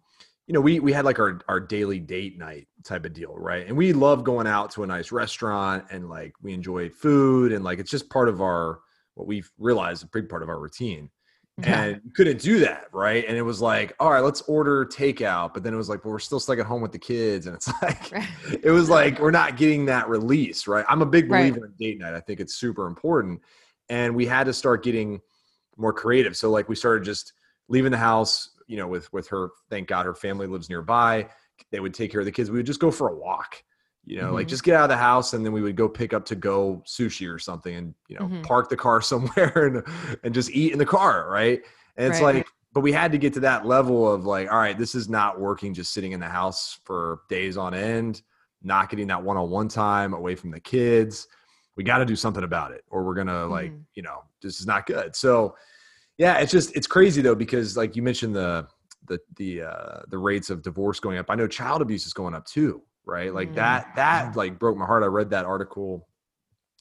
you know, we we had like our our daily date night type of deal, right? And we love going out to a nice restaurant and like we enjoy food and like it's just part of our what we've realized a big part of our routine. Yeah. And you couldn't do that, right? And it was like, all right, let's order takeout. But then it was like, well, we're still stuck at home with the kids, and it's like, Right. it was like we're not getting that release, right? I'm a big Right. believer in date night. I think it's super important. And we had to start getting more creative. So like we started just leaving the house, you know, with with her, thank God her family lives nearby. They would take care of the kids. We would just go for a walk. You know, like Mhm. just get out of the house and then we would go pick up to go sushi or something and, you know, Mhm. park the car somewhere and and just eat in the car, right? And it's Right. like but we had to get to that level of like, all right, this is not working just sitting in the house for days on end, not getting that one-on-one time away from the kids. We got to do something about it or we're going to like, Mhm. you know, this is not good. So, yeah, it's just it's crazy though because like you mentioned the the the uh the rates of divorce going up. I know child abuse is going up too, right? Like Mhm. that that like broke my heart. I read that article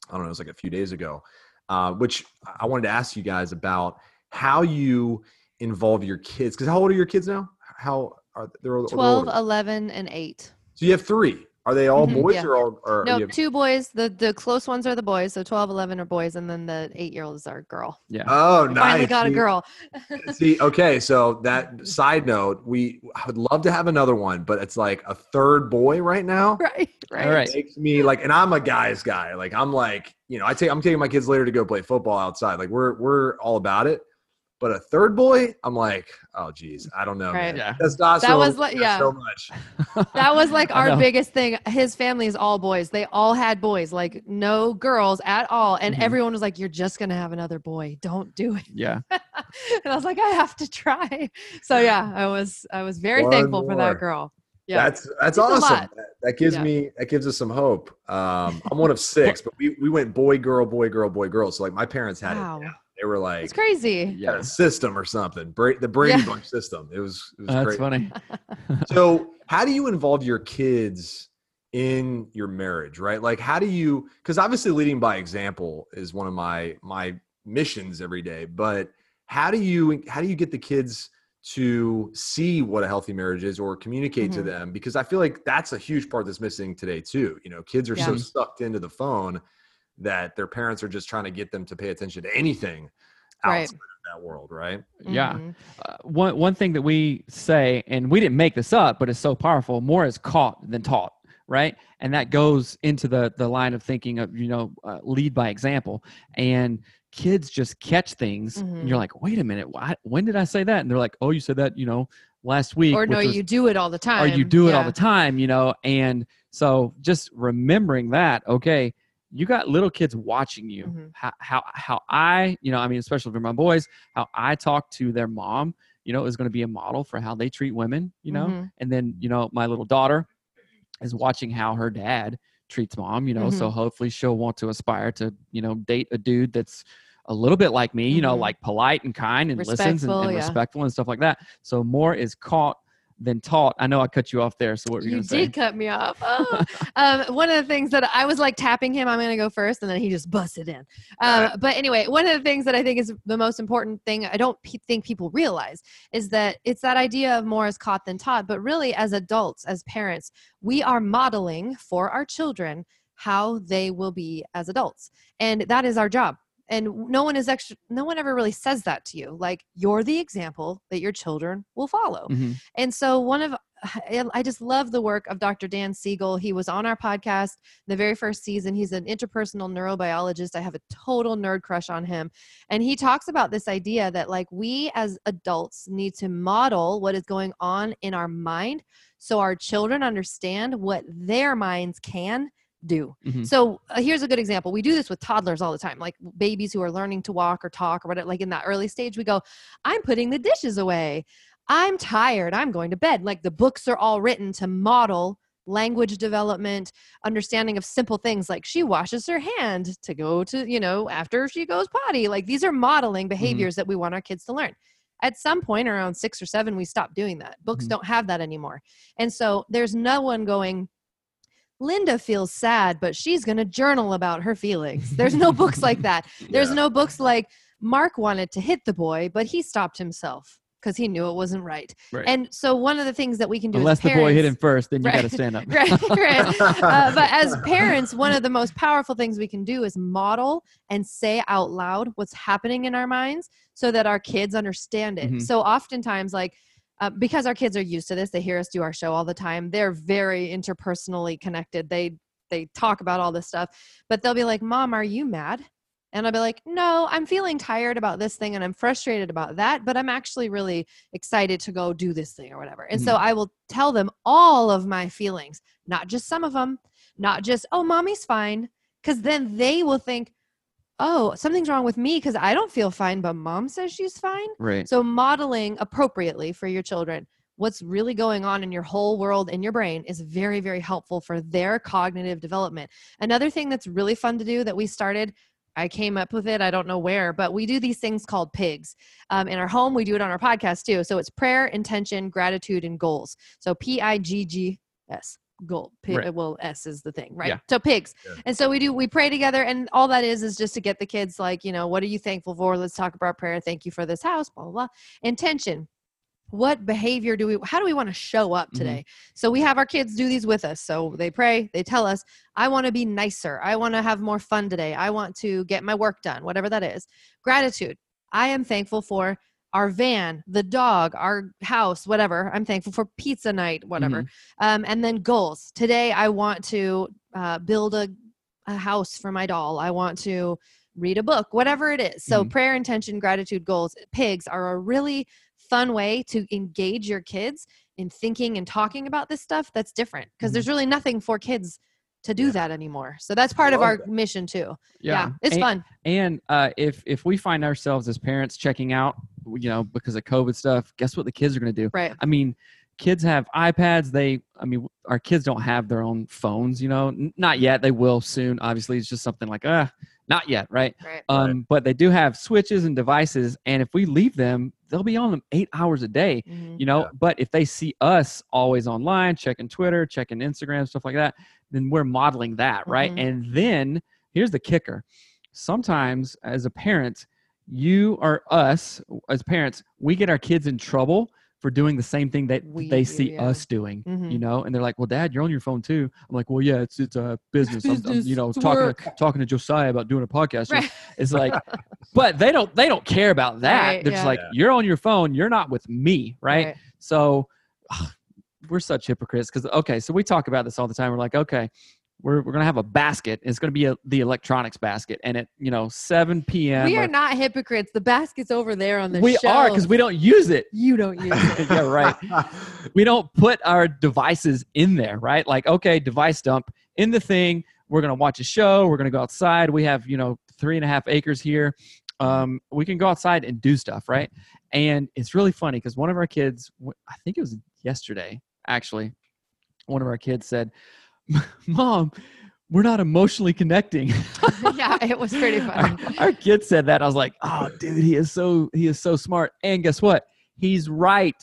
I don't know, it was like a few days ago. Uh, which I wanted to ask you guys about how you involve your kids. Because how old are your kids now? How are they're, they're 12, older. 11, and 8. So you have three. Are they all Mhm, boys yeah. or all? Or No, have- two boys. The the close ones are the boys. So 12, 11 are boys, and then the eight year old is our girl. Yeah. oh, We nice. Finally got a girl. See, okay, so that side note, we I would love to have another one, but it's like a third boy right now. right. Right. All right. Makes me like, and I'm a guy's guy. Like I'm like, you know, I take I'm taking my kids later to go play football outside. Like we're we're all about it. But a third boy, I'm like, oh geez, I don't know. Right. Yeah. Testosterone. That was like- yeah. so much. That was like our biggest thing. His family is all boys. They all had boys, like no girls at all. And Mhm. everyone was like, You're just gonna have another boy. Don't do it. Yeah. and I was like, I have to try. So yeah, I was I was very One thankful for that girl. Yeah. That's that's It's awesome. That, that gives Yeah. me that gives us some hope. Um, I'm one of six, but we, we went boy girl boy girl boy girl. So like my parents had wow. it. They were like It's crazy. Yeah. a system or something. Bra- the Brady Yeah. Bunch system. It was it was That's great. funny. so how do you involve your kids in your marriage right like how do you because obviously leading by example is one of my my missions every day but how do you how do you get the kids to see what a healthy marriage is or communicate to Mhm. them because i feel like that's a huge part that's missing today too you know kids are so sucked into the phone that their parents are just trying to get them to pay attention to anything outside Right. of that world right Yeah. Mhm. uh, one one thing that we say, and we didn't make this up, but it's so powerful. More is caught than taught, right? And that goes into the the line of thinking of you know uh, lead by example. And kids just catch things, and you're like, wait a minute, why, when did I say that? And they're like, oh, you said that, you know, last week. Or no, was- you do it all the time. or you do it all the time, you know. And so just remembering that, okay, you got little kids watching you. Mhm. How, how how I, you know, I mean, especially for my boys, how I talk to their mom, you know, is going to be a model for how they treat women, you know. Mhm. And then, you know, my little daughter is watching how her dad treats mom, you know. So Mm-hmm. hopefully she'll want to aspire to, you know, date a dude that's a little bit like me, you know, Mhm. like polite and kind and listens and, and yeah. respectful and stuff like that. So more is caught than taught. I know I cut you off there. So what were you, You going to say? did cut me off. Oh. um, one of the things that I was like tapping him, I'm going to go first, and then he just busted in. Um, but anyway, one of the things that I think is the most important thing I don't think people realize is that it's that idea of more is caught than taught. But really, as adults, as parents, we are modeling for our children how they will be as adults, and that is our job. And no one is extra. No one ever really says that to you. Like you're the example that your children will follow. Mhm. And so one of I just love the work of Dr. Dan Siegel. He was on our podcast the very first season. He's an interpersonal neurobiologist. I have a total nerd crush on him. And he talks about this idea that like we as adults need to model what is going on in our mind so our children understand what their minds can do. Mhm. So uh, here's a good example. We do this with toddlers all the time, like babies who are learning to walk or talk or whatever. Like in that early stage, we go, I'm putting the dishes away. I'm tired. I'm going to bed. Like the books are all written to model language development, understanding of simple things like she washes her hand to go to, you know, after she goes potty. Like these are modeling behaviors that we want our kids to learn. At some point around six or seven, we stop doing that. Books Mhm. don't have that anymore. And so there's no one going, Linda feels sad, but she's going to journal about her feelings. There's no books like that. There's Yeah. no books like Mark wanted to hit the boy, but he stopped himself because he knew it wasn't right. Right. And so one of the things that we can do Unless as the boy hit him first, then you got to stand up. right, right. Uh, but as parents, one of the most powerful things we can do is model and say out loud what's happening in our minds so that our kids understand it. Mhm. So oftentimes, like, uh, because our kids are used to this, they hear us do our show all the time. They're very interpersonally connected. They they talk about all this stuff, but they'll be like, "Mom, are you mad?" And I'll be like, "No, I'm feeling tired about this thing, and I'm frustrated about that, but I'm actually really excited to go do this thing or whatever." And so I will tell them all of my feelings, not just some of them, not just, "Oh, mommy's fine," because then they will think, "Oh, something's wrong with me because I don't feel fine, but mom says she's fine." Right. So, modeling appropriately for your children what's really going on in your whole world in your brain is very, very helpful for their cognitive development. Another thing that's really fun to do that we started. I came up with it. I don't know where, but we do these things called pigs. Um, in our home, we do it on our podcast too. So it's prayer, intention, gratitude, and goals. So P I G G S goal. Pig, Right. Well, S is the thing, right? Yeah. So pigs. Yeah. And so we do, we pray together, and all that is is just to get the kids like, you know, what are you thankful for? Let's talk about prayer. Thank you for this house, blah, blah, blah. Intention. what behavior do we how do we want to show up Mhm. today so we have our kids do these with us so they pray they tell us i want to be nicer i want to have more fun today i want to get my work done whatever that is gratitude i am thankful for our van the dog our house whatever. I'm thankful for pizza night whatever. Um, and then goals. Today i want to uh, build a, a house for my doll. I want to read a book whatever it is. So Mhm. prayer intention gratitude goals. Pigs are a really fun way to engage your kids in thinking and talking about this stuff that's different because Mhm. there's really nothing for kids to do Yeah. that anymore so that's part of our that. mission too yeah, Yeah, it's and, fun And uh, if if we find ourselves as parents checking out, you know, because of COVID stuff, guess what the kids are going to do? right I mean, kids have iPads. They, I mean, our kids don't have their own phones. You know, N- not yet. They will soon. Obviously, it's just something like, uh, not yet, right? right Um, but they do have switches and devices, and if we leave them, they'll be on them eight hours a day. Mhm. You know, Yeah. but if they see us always online, checking Twitter, checking Instagram, stuff like that, then we're modeling that, right? Mhm. And then here's the kicker: sometimes as a parent, you or us as parents, we get our kids in trouble for doing the same thing that We they do, see yeah. us doing. You Mhm. know, and they're like, "Well, Dad, you're on your phone too." I'm like, "Well, yeah, it's it's a business. I'm- I'm, you know, talking work." to, talking to Josiah about doing a podcast. Right. It's like, but they don't they don't care about that. Right, They're just like, Yeah. "You're on your phone. You're not with me, right?" So we're such hypocrites because okay, so we talk about this all the time. We're like, okay, we're we're gonna have a basket. It's gonna be a, the electronics basket, and at you know 7 p.m. we or- are not hypocrites the basket's over there on the we are because we don't use it. you don't use it yeah, right. We don't put our devices in there, right? Like, okay, device dump in the thing. We're gonna watch a show. We're gonna go outside. We have you know three and a half acres here. Um, we can go outside and do stuff, right? And it's really funny because one of our kids, I think it was yesterday, actually, one of our kids said, "Mom, we're not emotionally connecting." yeah it was pretty our, funny our kid said that. I was like, "Oh, dude, he is so he is so smart." And guess what? He's right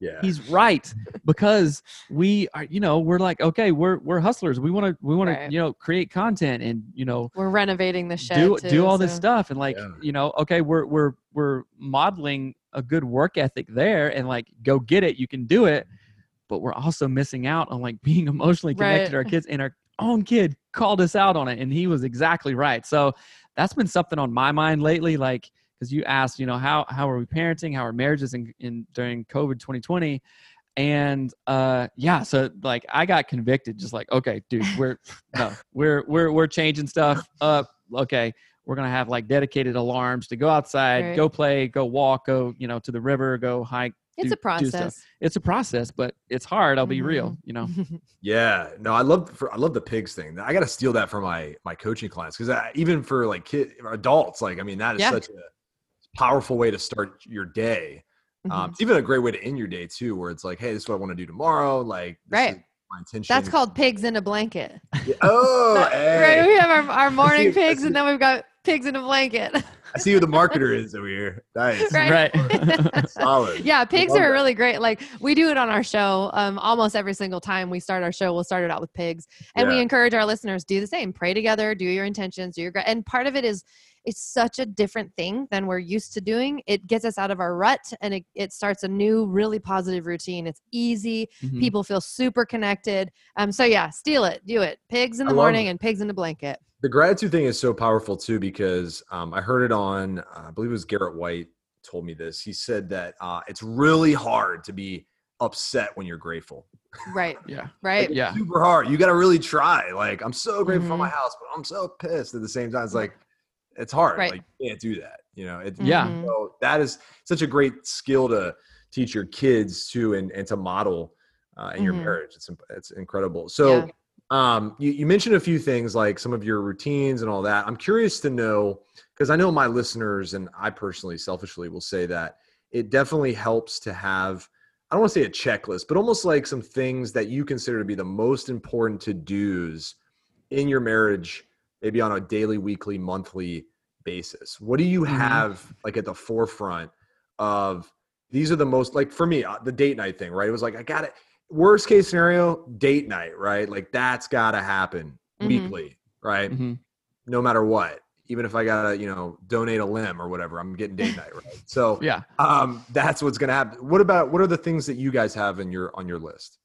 yeah. he's right because we are you know we're like okay we're we're hustlers we want to we want Right. to you know create content and you know we're renovating the shed do too, do all this stuff and like Yeah. you know okay we're we're we're modeling a good work ethic there and like go get it you can do it but we're also missing out on like being emotionally connected to our kids and our own kid called us out on it and he was exactly right. So that's been something on my mind lately like because you asked you know how how are we parenting? How are marriages in, in during covid 2020 and uh yeah so like i got convicted just like okay dude we're no we're we're we're changing stuff up okay we're gonna have like dedicated alarms to go outside Right. go play go walk go you know to the river go hike it's do- a process it's a process but it's hard i'll be real Mhm. you know Yeah, no, I love for I love the pigs thing. I got to steal that from my my coaching clients because even for like kid adults, like I mean, that is Yeah. such a powerful way to start your day. Um, Mhm. it's even a great way to end your day too, where it's like, hey, this is what I want to do tomorrow. Like, this Right. is my intention. that's called pigs in a blanket Yeah. Oh, right we have our, our morning pigs and then we've got pigs in a blanket I see who the marketer is over here. Nice, Right. right solid. yeah pigs are that. really great like we do it on our show um, almost every single time we start our show we'll start it out with pigs and we encourage our listeners do the same pray together do your intentions do your and part of it is it's such a different thing than we're used to doing it gets us out of our rut and it, it starts a new really positive routine it's easy Mhm. people feel super connected um so yeah steal it do it pigs in the love morning it. and pigs in the blanket The gratitude thing is so powerful too because um, I heard it on, uh, I believe it was Garrett White told me this. He said that uh, it's really hard to be upset when you're grateful. right yeah right Like, Yeah. super hard. You got to really try. Like, I'm so grateful for Mhm. my house, but I'm so pissed at the same time. It's like, it's hard. Right. Like, you can't do that. You know, it, Yeah. Mhm. So that is such a great skill to teach your kids too, and, and to model uh, in your Mhm. marriage. It's, it's incredible. So, Yeah. Um, you, you mentioned a few things like some of your routines and all that. I'm curious to know because I know my listeners and I personally, selfishly, will say that it definitely helps to have. I don't want to say a checklist, but almost like some things that you consider to be the most important to dos in your marriage, maybe on a daily, weekly, monthly basis. What do you Mhm. have like at the forefront of these are the most like for me uh, the date night thing, right? It was like I got it. Worst case scenario, date night, right? Like that's got to happen Mhm. weekly, right? Mhm. No matter what. even if I gotta, you know, donate a limb or whatever, I'm getting date night, right? So Yeah. um, that's what's gonna happen. What about what are the things that you guys have in your on your list?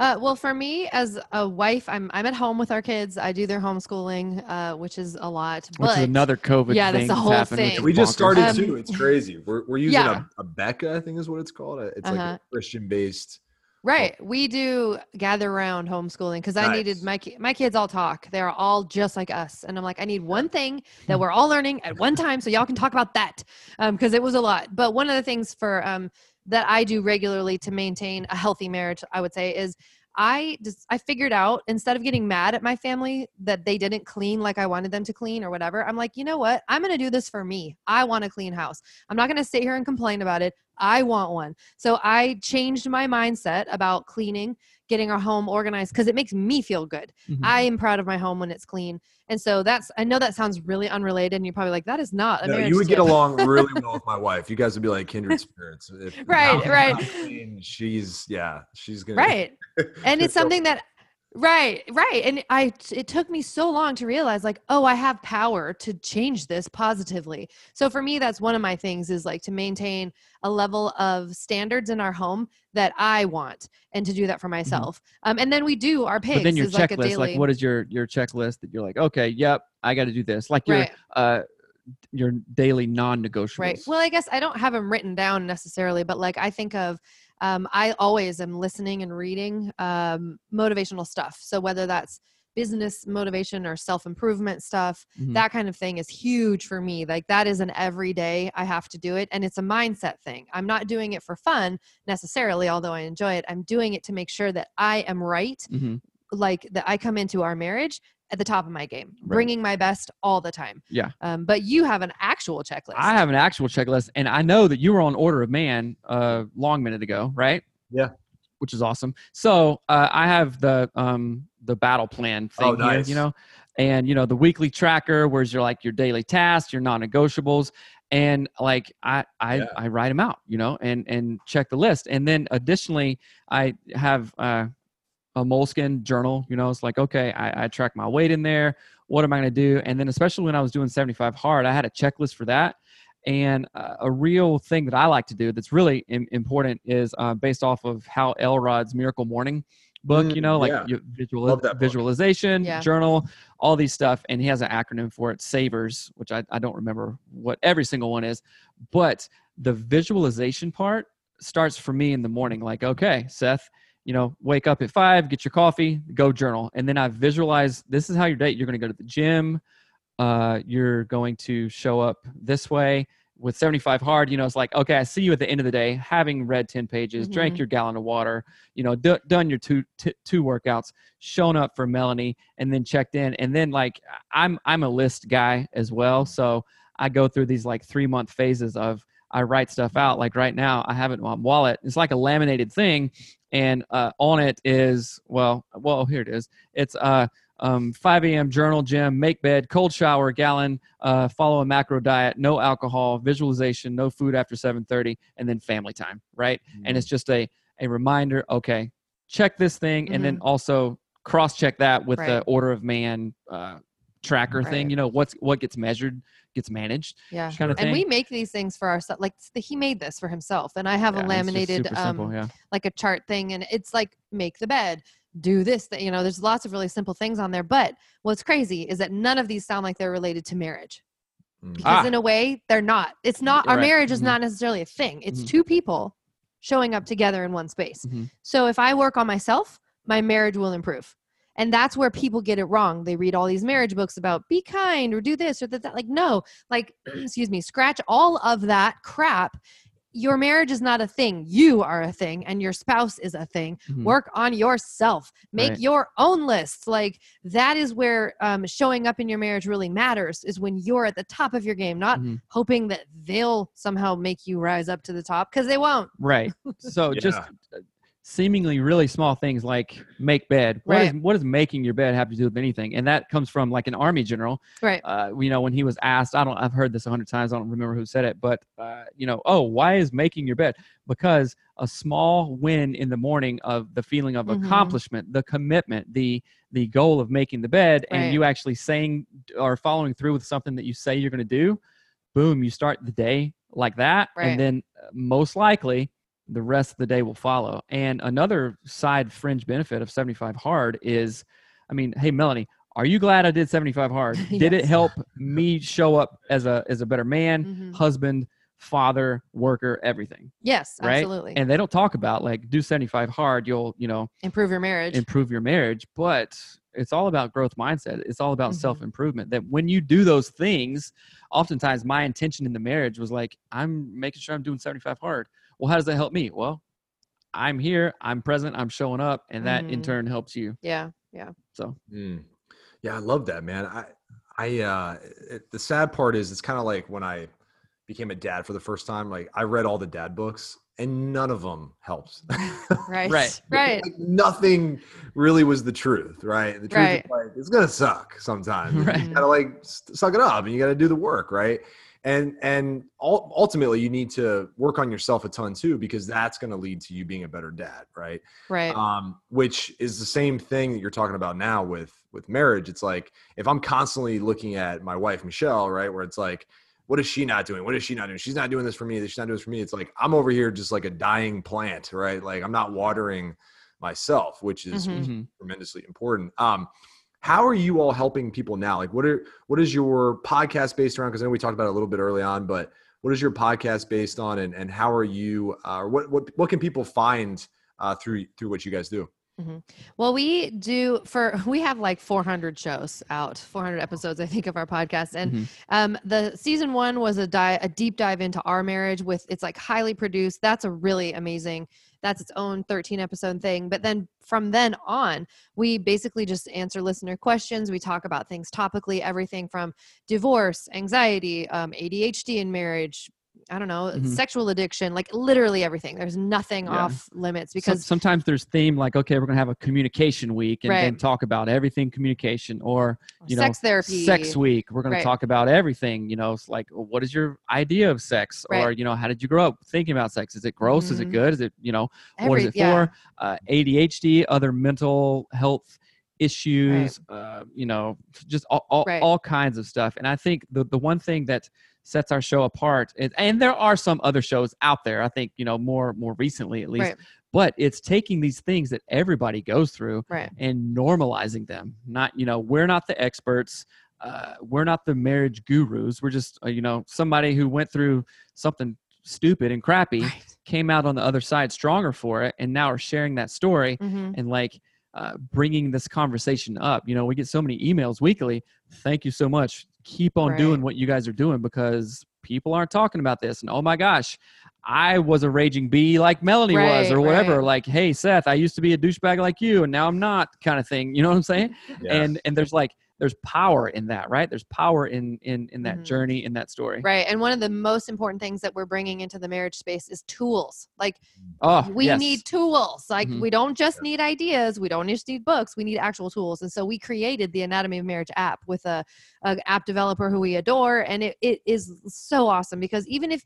Uh, well, for me as a wife, I'm I'm at home with our kids. I do their homeschooling, uh, which is a lot. Which is another COVID Yeah, that's thing the whole happened, thing. We just started Um, too. It's crazy. We're we're using yeah. a, Abeka, I think is what it's called. It's like Uh-huh. a Christian based. Right. We do gather around homeschooling because I needed my ki- my kids all talk. They're all just like us, and I'm like, I need one thing that we're all learning at one time, so y'all can talk about that because it was a lot. But one of the things for um, that I do regularly to maintain a healthy marriage, I would say, is I just I figured out instead of getting mad at my family that they didn't clean like I wanted them to clean or whatever, I'm like, you know what? I'm gonna do this for me. I want a clean house. I'm not gonna sit here and complain about it. I want one. So I changed my mindset about cleaning, getting our home organized because it makes me feel good. Mhm. I am proud of my home when it's clean. And so that's I know that sounds really unrelated and you're probably like that is not a No, you would get along really well with my wife. You guys would be like kindred spirits. If Right, right. clean, She's yeah, she's gonna Right. And it's something that right, right. And I it took me so long to realize like, oh, I have power to change this positively. So for me that's one of my things is like to maintain a level of standards in our home that I want and to do that for myself. Um and then we do our pigs Mm-hmm. But then your is like a checklist, daily like what is your your checklist that you're like, okay, yep, I got to do this. Like your Right. uh your daily non-negotiables. Right. Well, I guess I don't have them written down necessarily, but like I think of, um, I always am listening and reading um, motivational stuff. So whether that's business motivation or self improvement stuff, Mhm. that kind of thing is huge for me. Like that is an everyday I have to do it, and it's a mindset thing. I'm not doing it for fun necessarily, although I enjoy it. I'm doing it to make sure that I am right Mhm. like that I come into our marriage at the top of my game, Right. bringing my best all the time. Yeah. Um, but you have an actual checklist. I have an actual checklist, and I know that you were on Order of Man a long minute ago, right? Yeah. Which is awesome. So uh, I have the um the battle plan thing Oh, here, you know, and you know the weekly tracker, where's your like your daily tasks, your non-negotiables, and like I I Yeah. I write them out, you know, and and check the list, and then additionally I have uh, a Moleskine journal. You know, it's like okay, I, I track my weight in there. What am I going to do? And then especially when I was doing 75 hard, I had a checklist for that. And uh, a real thing that I like to do that's really Im- important is uh, based off of Hal Elrod's Miracle Morning book, you Mm, know, like yeah. you visual, that visualization, Yeah. journal, all these stuff. And he has an acronym for it, SAVERS, which I, I don't remember what every single one is. But the visualization part starts for me in the morning. Like, okay, Seth, you know, wake up at five, get your coffee, go journal. And then I visualize this is how your day, you're going to go to the gym. Uh, you're going to show up this way with 75 hard. You know, it's like, okay, I see you at the end of the day, having read 10 pages, drank Mhm. your gallon of water, you know, d- done your two, t- two workouts, shown up for Melanie and then checked in. And then like, I'm, I'm a list guy as well. So I go through these like three month phases of, I write stuff out. Like right now, I have it in my wallet. It's like a laminated thing, and uh, on it is well, well, here it is. It's uh, um, 5 a.m. journal, gym, make bed, cold shower, gallon, uh, follow a macro diet, no alcohol, visualization, no food after 7:30, and then family time. Right, and it's just a a reminder. Okay, check this thing, and then also cross check that with the Mm-hmm. Order of man uh, tracker thing. You know what's what gets measured gets managed yeah. kind of thing. And we make these things for ourselves. Like he made this for himself, and I have Yeah, a laminated, simple, um, yeah. like a chart thing, and it's like make the bed, do this. That you know, there's lots of really simple things on there. But what's crazy is that none of these sound like they're related to marriage, Mm. because Ah. in a way they're not. It's not. You're Our right. marriage is Mhm. not necessarily a thing. It's Mhm. two people showing up together in one space. Mhm. So if I work on myself, my marriage will improve. And that's where people get it wrong. They read all these marriage books about be kind or do this or that. that. Like, no, like, excuse me, scratch all of that crap. Your marriage is not a thing. You are a thing, and your spouse is a thing. Mhm. Work on yourself. Make Right. your own list. Like that is where um, showing up in your marriage really matters. Is when you're at the top of your game, not Mhm. hoping that they'll somehow make you rise up to the top because they won't. Right. So just Yeah. uh, seemingly really small things like make bed. What, is, Right. what does making your bed have to do with anything? And that comes from like an army general. Right. Uh, you know, when he was asked, I don't, I've heard this a hundred times. I don't remember who said it, but uh, you know, oh, why is making your bed? Because a small win in the morning of the feeling of Mhm. accomplishment, the commitment, the the goal of making the bed, Right. and you actually saying or following through with something that you say you're going to do. Boom, you start the day like that, Right. and then uh, most likely the rest of the day will follow. And another side fringe benefit of 75 hard is, I mean, hey Melanie, are you glad I did 75 hard? Did it help me show up as a as a better man, Mhm. husband, father, worker, everything? Yes, Right? absolutely. And they don't talk about like do 75 hard, you'll, you know, Improve your marriage. improve your marriage, but it's all about growth mindset. It's all about Mhm. self improvement. That when you do those things, oftentimes my intention in the marriage was like, I'm making sure I'm doing 75 hard. Well, how does that help me? Well, I'm here, I'm present, I'm showing up, and that in Mhm. turn helps you. yeah, yeah. So, Mm. Yeah, I love that, man. I, I, uh, it, the sad part is it's kind of like when I became a dad for the first time. Like I read all the dad books, and none of them helps. Right. Right. Right. like nothing really was the truth, right? The truth Right. is like it's gonna suck sometimes. Right. You gotta like suck it up, and you gotta do the work, right? And and ultimately, you need to work on yourself a ton too, because that's gonna lead to you being a better dad, right? Right. um, which is the same thing that you're talking about now with with marriage. It's like if I'm constantly looking at my wife Michelle, right, where it's like, what is she not doing? What is she not doing? She's not doing this for me. She's not doing this for me. It's like I'm over here just like a dying plant, right? Like I'm not watering myself, which is Mhm. mhm. tremendously important. Um, how are you all helping people now? Like, what are what is your podcast based around? Because I know we talked about it a little bit early on, but what is your podcast based on, and and how are you? Uh, or what what what can people find uh, through through what you guys do? Well, we do for we have like 400 shows out, 400 episodes, I think, of our podcast, and Mhm. um, the season one was a di- a deep dive into our marriage. With it's like highly produced. That's a really amazing. That's its own 13 episode thing. But then from then on, we basically just answer listener questions. We talk about things topically, everything from divorce, anxiety, um, ADHD in marriage. I don't know, Mhm. sexual addiction, like literally everything. There's nothing Yeah. off limits Some- because sometimes there's theme like, okay, we're gonna have a communication week and, and Right. talk about everything communication, or you know, sex therapy, sex week. We're gonna Right. talk about everything. You know, it's like, well, what is your idea of sex, or you know, how did you grow up thinking about sex? Is it gross? Is it Mhm. good? Is it you know, what Every- is it yeah. for? Uh, ADHD, other mental health issues, uh, you know, just all, all, Right. all kinds of stuff. And I think the, the one thing that sets our show apart, is, and there are some other shows out there, I think, you know, more, more recently at least, Right. but it's taking these things that everybody goes through Right. and normalizing them. Not, you know, we're not the experts. Uh, we're not the marriage gurus. We're just, uh, you know, somebody who went through something stupid and crappy, Right. came out on the other side stronger for it, and now are sharing that story Mhm. and like uh, bringing this conversation up. You know, we get so many emails weekly. Thank you so much. Keep on doing what you guys are doing because people aren't talking about this. And oh my gosh, I was a raging bee like Melanie was, or whatever. right. Like, hey Seth, I used to be a douchebag like you, and now I'm not, kind of thing. You know what I'm saying? And and there's like there's power in that, right? There's power in in in that Mhm. journey, in that story. Right. And one of the most important things that we're bringing into the marriage space is tools. Like Oh, we yes. need tools. Like Mhm. we don't just need ideas. We don't just need books. We need actual tools. And so we created the Anatomy of Marriage app with a, a app developer who we adore. And it, it is so awesome because even if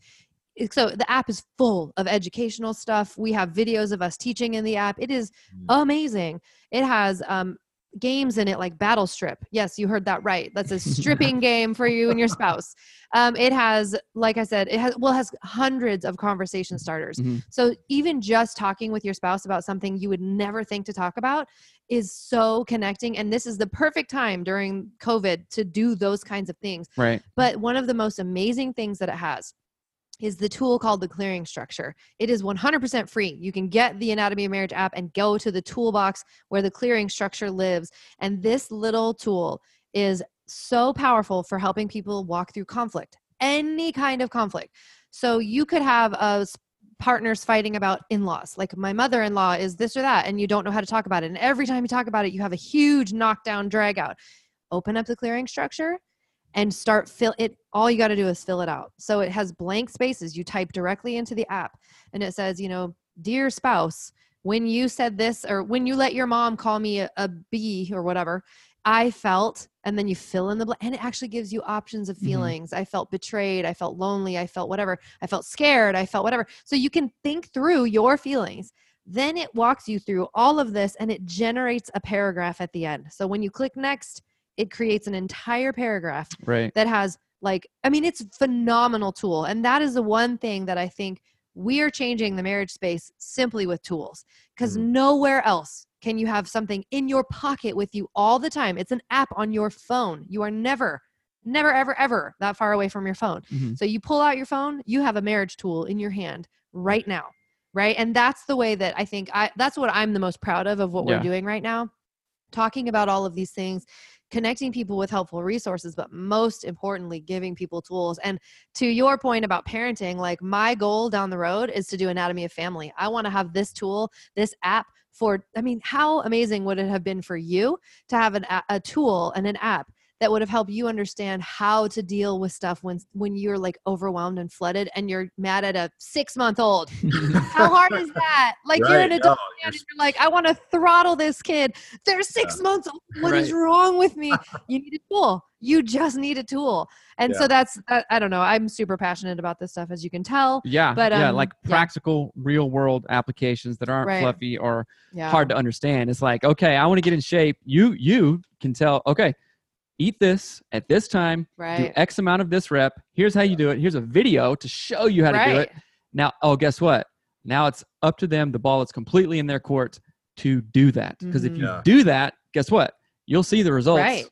so the app is full of educational stuff. We have videos of us teaching in the app. It is Mm. amazing. It has um games in it like battle strip. Yes you heard that right. That's a stripping game for you and your spouse. Um, it has like i said it has well it has hundreds of conversation starters. Mhm. so even just talking with your spouse about something you would never think to talk about is so connecting and this is the perfect time during covid to do those kinds of things. Right. but one of the most amazing things that it has is the tool called the clearing structure. It is 100% free. You can get the Anatomy of Marriage app and go to the toolbox where the clearing structure lives. And this little tool is so powerful for helping people walk through conflict, any kind of conflict. So you could have a partners fighting about in-laws like my mother-in-law is this or that and you don't know how to talk about it and every time you talk about it you have a huge knockdown drag out open up the clearing structure and start fill it all you got to do is fill it out. So it has blank spaces you type directly into the app and it says you know dear spouse when you said this or when you let your mom call me a, a b or whatever i felt and then you fill in the blank and it actually gives you options of Mhm. feelings. I felt betrayed i felt lonely i felt whatever i felt scared i felt whatever. So you can think through your feelings. Then it walks you through all of this and it generates a paragraph at the end. So when you click next it creates an entire paragraph Right. that has like i mean it's phenomenal tool and that is the one thing that i think we are changing the marriage space simply with tools because Mhm. nowhere else can you have something in your pocket with you all the time it's an app on your phone you are never never ever ever that far away from your phone Mhm. so you pull out your phone you have a marriage tool in your hand right now right and that's the way that i think i that's what i'm the most proud of of what Yeah. we're doing right now talking about all of these things connecting people with helpful resources but most importantly giving people tools. And to your point about parenting like my goal down the road is to do anatomy of family. I want to have this tool this app for i mean how amazing would it have been for you to have an, a, a tool and an app that would have helped you understand how to deal with stuff when when you're like overwhelmed and flooded and you're mad at a six month old how hard is that like you're an adult no, man and you're like i want to throttle this kid they're six months old What is wrong with me you need a tool you just need a tool and Yeah. so that's that, i don't know i'm super passionate about this stuff as you can tell Yeah. But, yeah, um, like yeah. practical, real world applications that aren't Right. fluffy or yeah hard to understand. It's like, okay, I want to get in shape. You you can tell, okay, eat this at this time, do right X amount of this rep. Here's how you do it. Here's a video to show you how to do right it. Now, oh, guess what? Now it's up to them. The ball is completely in their court to do that. Because if Mhm. you Yeah. do that, guess what? You'll see the results. right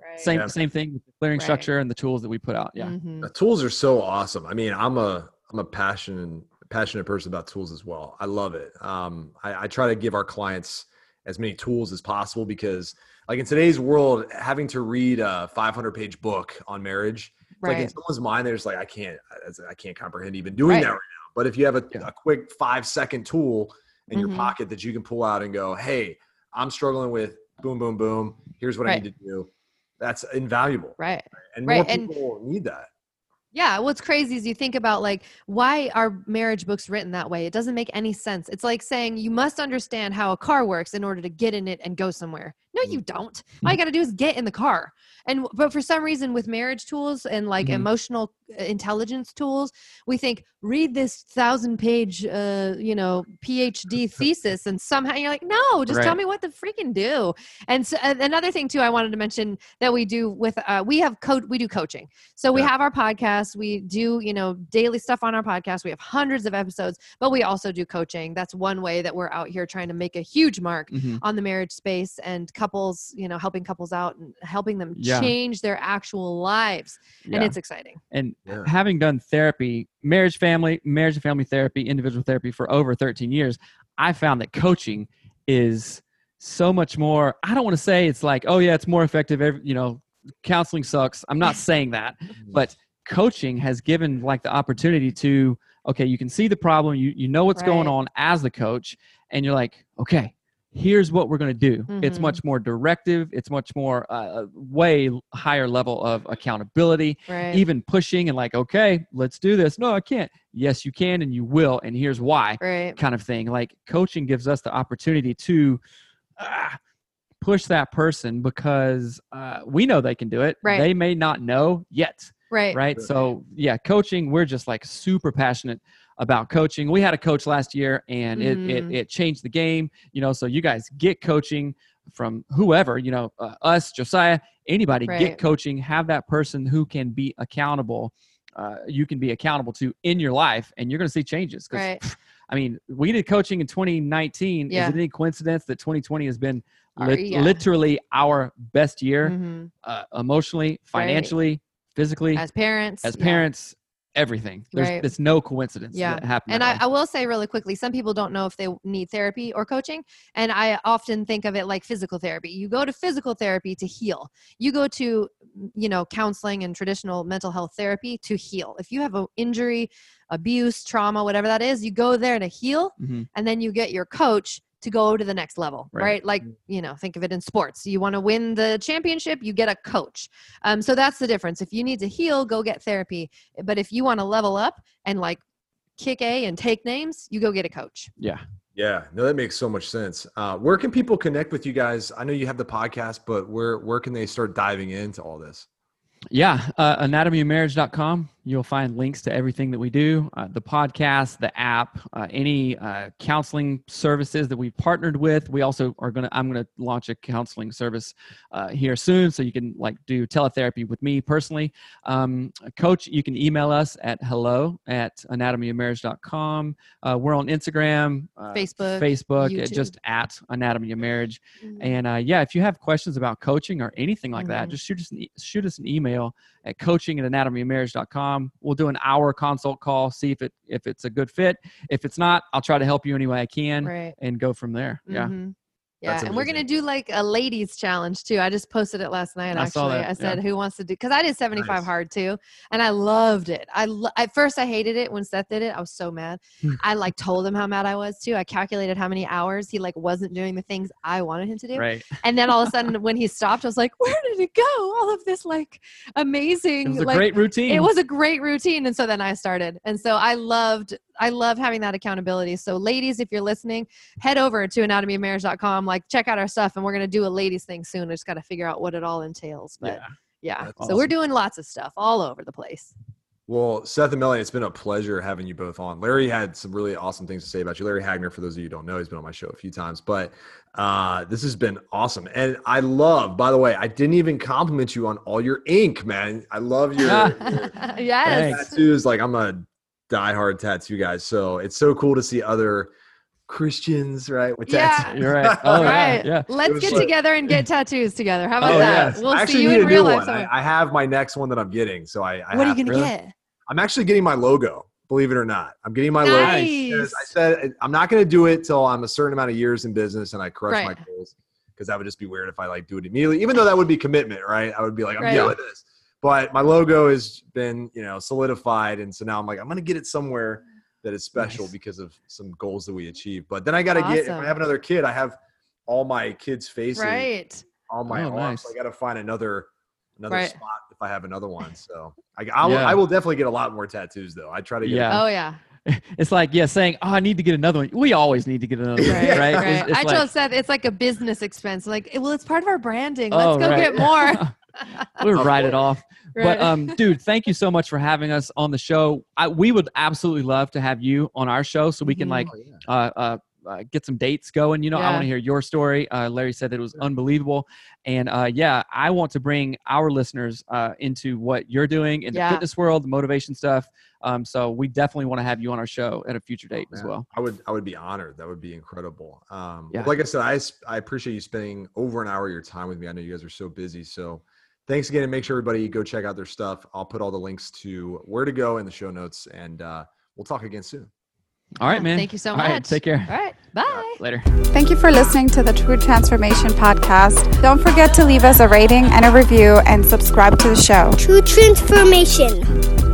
right Same Yeah. same thing with the clearing Right. structure and the tools that we put out. Yeah. Mhm. The tools are so awesome. I mean, I'm a I'm a passionate passionate person about tools as well. I love it. Um, I, I try to give our clients as many tools as possible because, like in today's world, having to read a 500 page book on marriage, it's like in someone's mind, they're just like, I can't, I- can't comprehend even doing Right. that right now. But if you have a, Yeah. a quick five second tool in Mhm. your pocket that you can pull out and go, hey, I'm struggling with boom, boom, boom. Here's what I need to do. That's invaluable, right and Right, more and- people need that. Yeah, what's crazy is you think about like why are marriage books written that way? It doesn't make any sense. It's like saying you must understand how a car works in order to get in it and go somewhere. No, you don't. All you got to do is get in the car. And but for some reason with marriage tools and like Mhm. emotional uh, intelligence tools, we think read this thousand page uh, you know, PhD thesis and somehow you're like, "No, just tell me what to freaking do." And so, uh, another thing too I wanted to mention that we do with uh, we have code we do coaching. So we Yeah. have our podcast. We do, you know, daily stuff on our podcast. We have hundreds of episodes, but we also do coaching. That's one way that we're out here trying to make a huge mark Mhm. on the marriage space and couples, you know, helping couples out and helping them Yeah. change their actual lives. Yeah. And it's exciting. and Yeah. having done therapy marriage family marriage and family therapy individual therapy for over 13 years i found that coaching is so much more i don't want to say it's like oh yeah it's more effective every, you know counseling sucks i'm not saying that but coaching has given like the opportunity to okay you can see the problem you you know what's going on as the coach and you're like okay here's what we're going to do it's Mhm. much more directive it's much more uh, way higher level of accountability Right. even pushing and like okay let's do this no i can't yes you can and you will and here's why right. kind of thing like coaching gives us the opportunity to ah, push that person because uh, we know they can do it Right. they may not know yet Right. right so yeah coaching we're just like super passionate about coaching we had a coach last year and it, Mhm. it it changed the game you know so you guys get coaching from whoever you know uh, us josiah anybody Right. get coaching have that person who can be accountable uh, you can be accountable to in your life and you're going to see changes 'Cause, Right. i mean we did coaching in 2019 Yeah. is it any coincidence that 2020 has been lit- yeah. literally our best year Mhm. uh, emotionally financially physically As parents. as yeah. parents everything there's Right. there's no coincidence Yeah. that happened And that I. I will say really quickly, some people don't know if they need therapy or coaching. And I often think of it like physical therapy. You go to physical therapy to heal. You go to, you know, counseling and traditional mental health therapy to heal. If you have an injury, abuse, trauma, whatever that is, you go there to heal Mhm. and then you get your coach to go to the next level, Right. right? Like, you know, think of it in sports. You want to win the championship, you get a coach. Um, so that's the difference. If you need to heal, go get therapy. But if you want to level up and like kick A and take names, you go get a coach. yeah Yeah, no, that makes so much sense. Uh, where can people connect with you guys? I know you have the podcast, but where where can they start diving into all this? Yeah, uh, anatomyofmarriage.com. You'll find links to everything that we do uh, the podcast, the app, uh, any uh, counseling services that we've partnered with. We also are going to, I'm going to launch a counseling service uh, here soon so you can like do teletherapy with me personally. Um, Coach, you can email us at hello at anatomyofmarriage.com. Uh, we're on Instagram, uh, Facebook, Facebook, uh, YouTube. just at Anatomy of Marriage. Mhm. And uh, yeah, if you have questions about coaching or anything like that, Mhm. just shoot us an, e- shoot us an email at coaching at anatomyofmarriage.com. Um, we'll do an hour consult call, see if it if it's a good fit. If it's not, I'll try to help you any way I can Right. and go from there. Yeah. Mm-hmm. Yeah, and we're gonna do like a ladies challenge too. I just posted it last night. I Actually, I yeah. said, "Who wants to do?" Because I did seventy five Nice. hard too, and I loved it. I lo- at first I hated it when Seth did it. I was so mad. Hmm. I like told him how mad I was too. I calculated how many hours he like wasn't doing the things I wanted him to do, Right. and then all of a sudden when he stopped, I was like, "Where did it go? All of this like amazing, It was a like great routine. it was a great routine and so then i started and so i loved i love having that accountability so ladies if you're listening head over to anatomyofmarriage.com like check out our stuff and we're going to do a ladies thing soon i just got to figure out what it all entails but yeah. yeah, so we're doing lots of stuff all over the place Well, Seth and Melanie, it's been a pleasure having you both on. Larry had some really awesome things to say about you. Larry Hagner, for those of you who don't know, he's been on my show a few times, but uh, this has been awesome. And I love, by the way, I didn't even compliment you on all your ink, man. I love your, your yes tattoos. Like I'm a diehard tattoo guys. So it's so cool to see other Christians, right? With Yeah. tattoos. You're right. Oh, all yeah, yeah. let's get like- together and get tattoos together how oh, about Oh, that yes. we'll I actually see you in real life. I. I have my next one that I'm getting. So I, I what are you gonna to- get I'm actually getting my logo, believe it or not. I'm getting my logo. nice Because I said I'm not going to do it till I'm a certain amount of years in business and I crush my Right. goals because that would just be weird if I like do it immediately. Even though that would be commitment, right? I would be like, I'm Right. doing this. But my logo has been, you know, solidified, and so now I'm like, I'm going to get it somewhere that is special Nice. because of some goals that we achieve. But then I got to get. If I have another kid, I have all my kids' faces right on my Oh, arms. nice. So I got to find another another Right. spot if I have another one. So I, I, will, Yeah. I will definitely get a lot more tattoos though. I try to get Yeah. oh yeah It's like, yeah, saying, oh, I need to get another one. We always need to get another one, right, right? right. It's- it's I like- told Seth it's like a business expense. Like, well, it's part of our branding. Oh, Let's go right. get more. we'll write it off. Right. But um, dude, thank you so much for having us on the show. I, we would absolutely love to have you on our show so we can Mhm. like Oh, yeah. uh, uh, uh, get some dates going. You know, I want to hear your story. Uh, Larry said that it was unbelievable, and uh, yeah, I want to bring our listeners uh, into what you're doing in Yeah. the fitness world, the motivation stuff. Um, so we definitely want to have you on our show at a future date as well. I would I would be honored. That would be incredible. Um, Yeah. Like I said, I I appreciate you spending over an hour of your time with me. I know you guys are so busy. So thanks again, and make sure everybody go check out their stuff. I'll put all the links to where to go in the show notes, and uh, we'll talk again soon. All right, man. Thank you so All much. right, take care. All right. Bye. Later. Thank you for listening to the True Transformation Podcast. Don't forget to leave us a rating and a review and subscribe to the show. True transformation.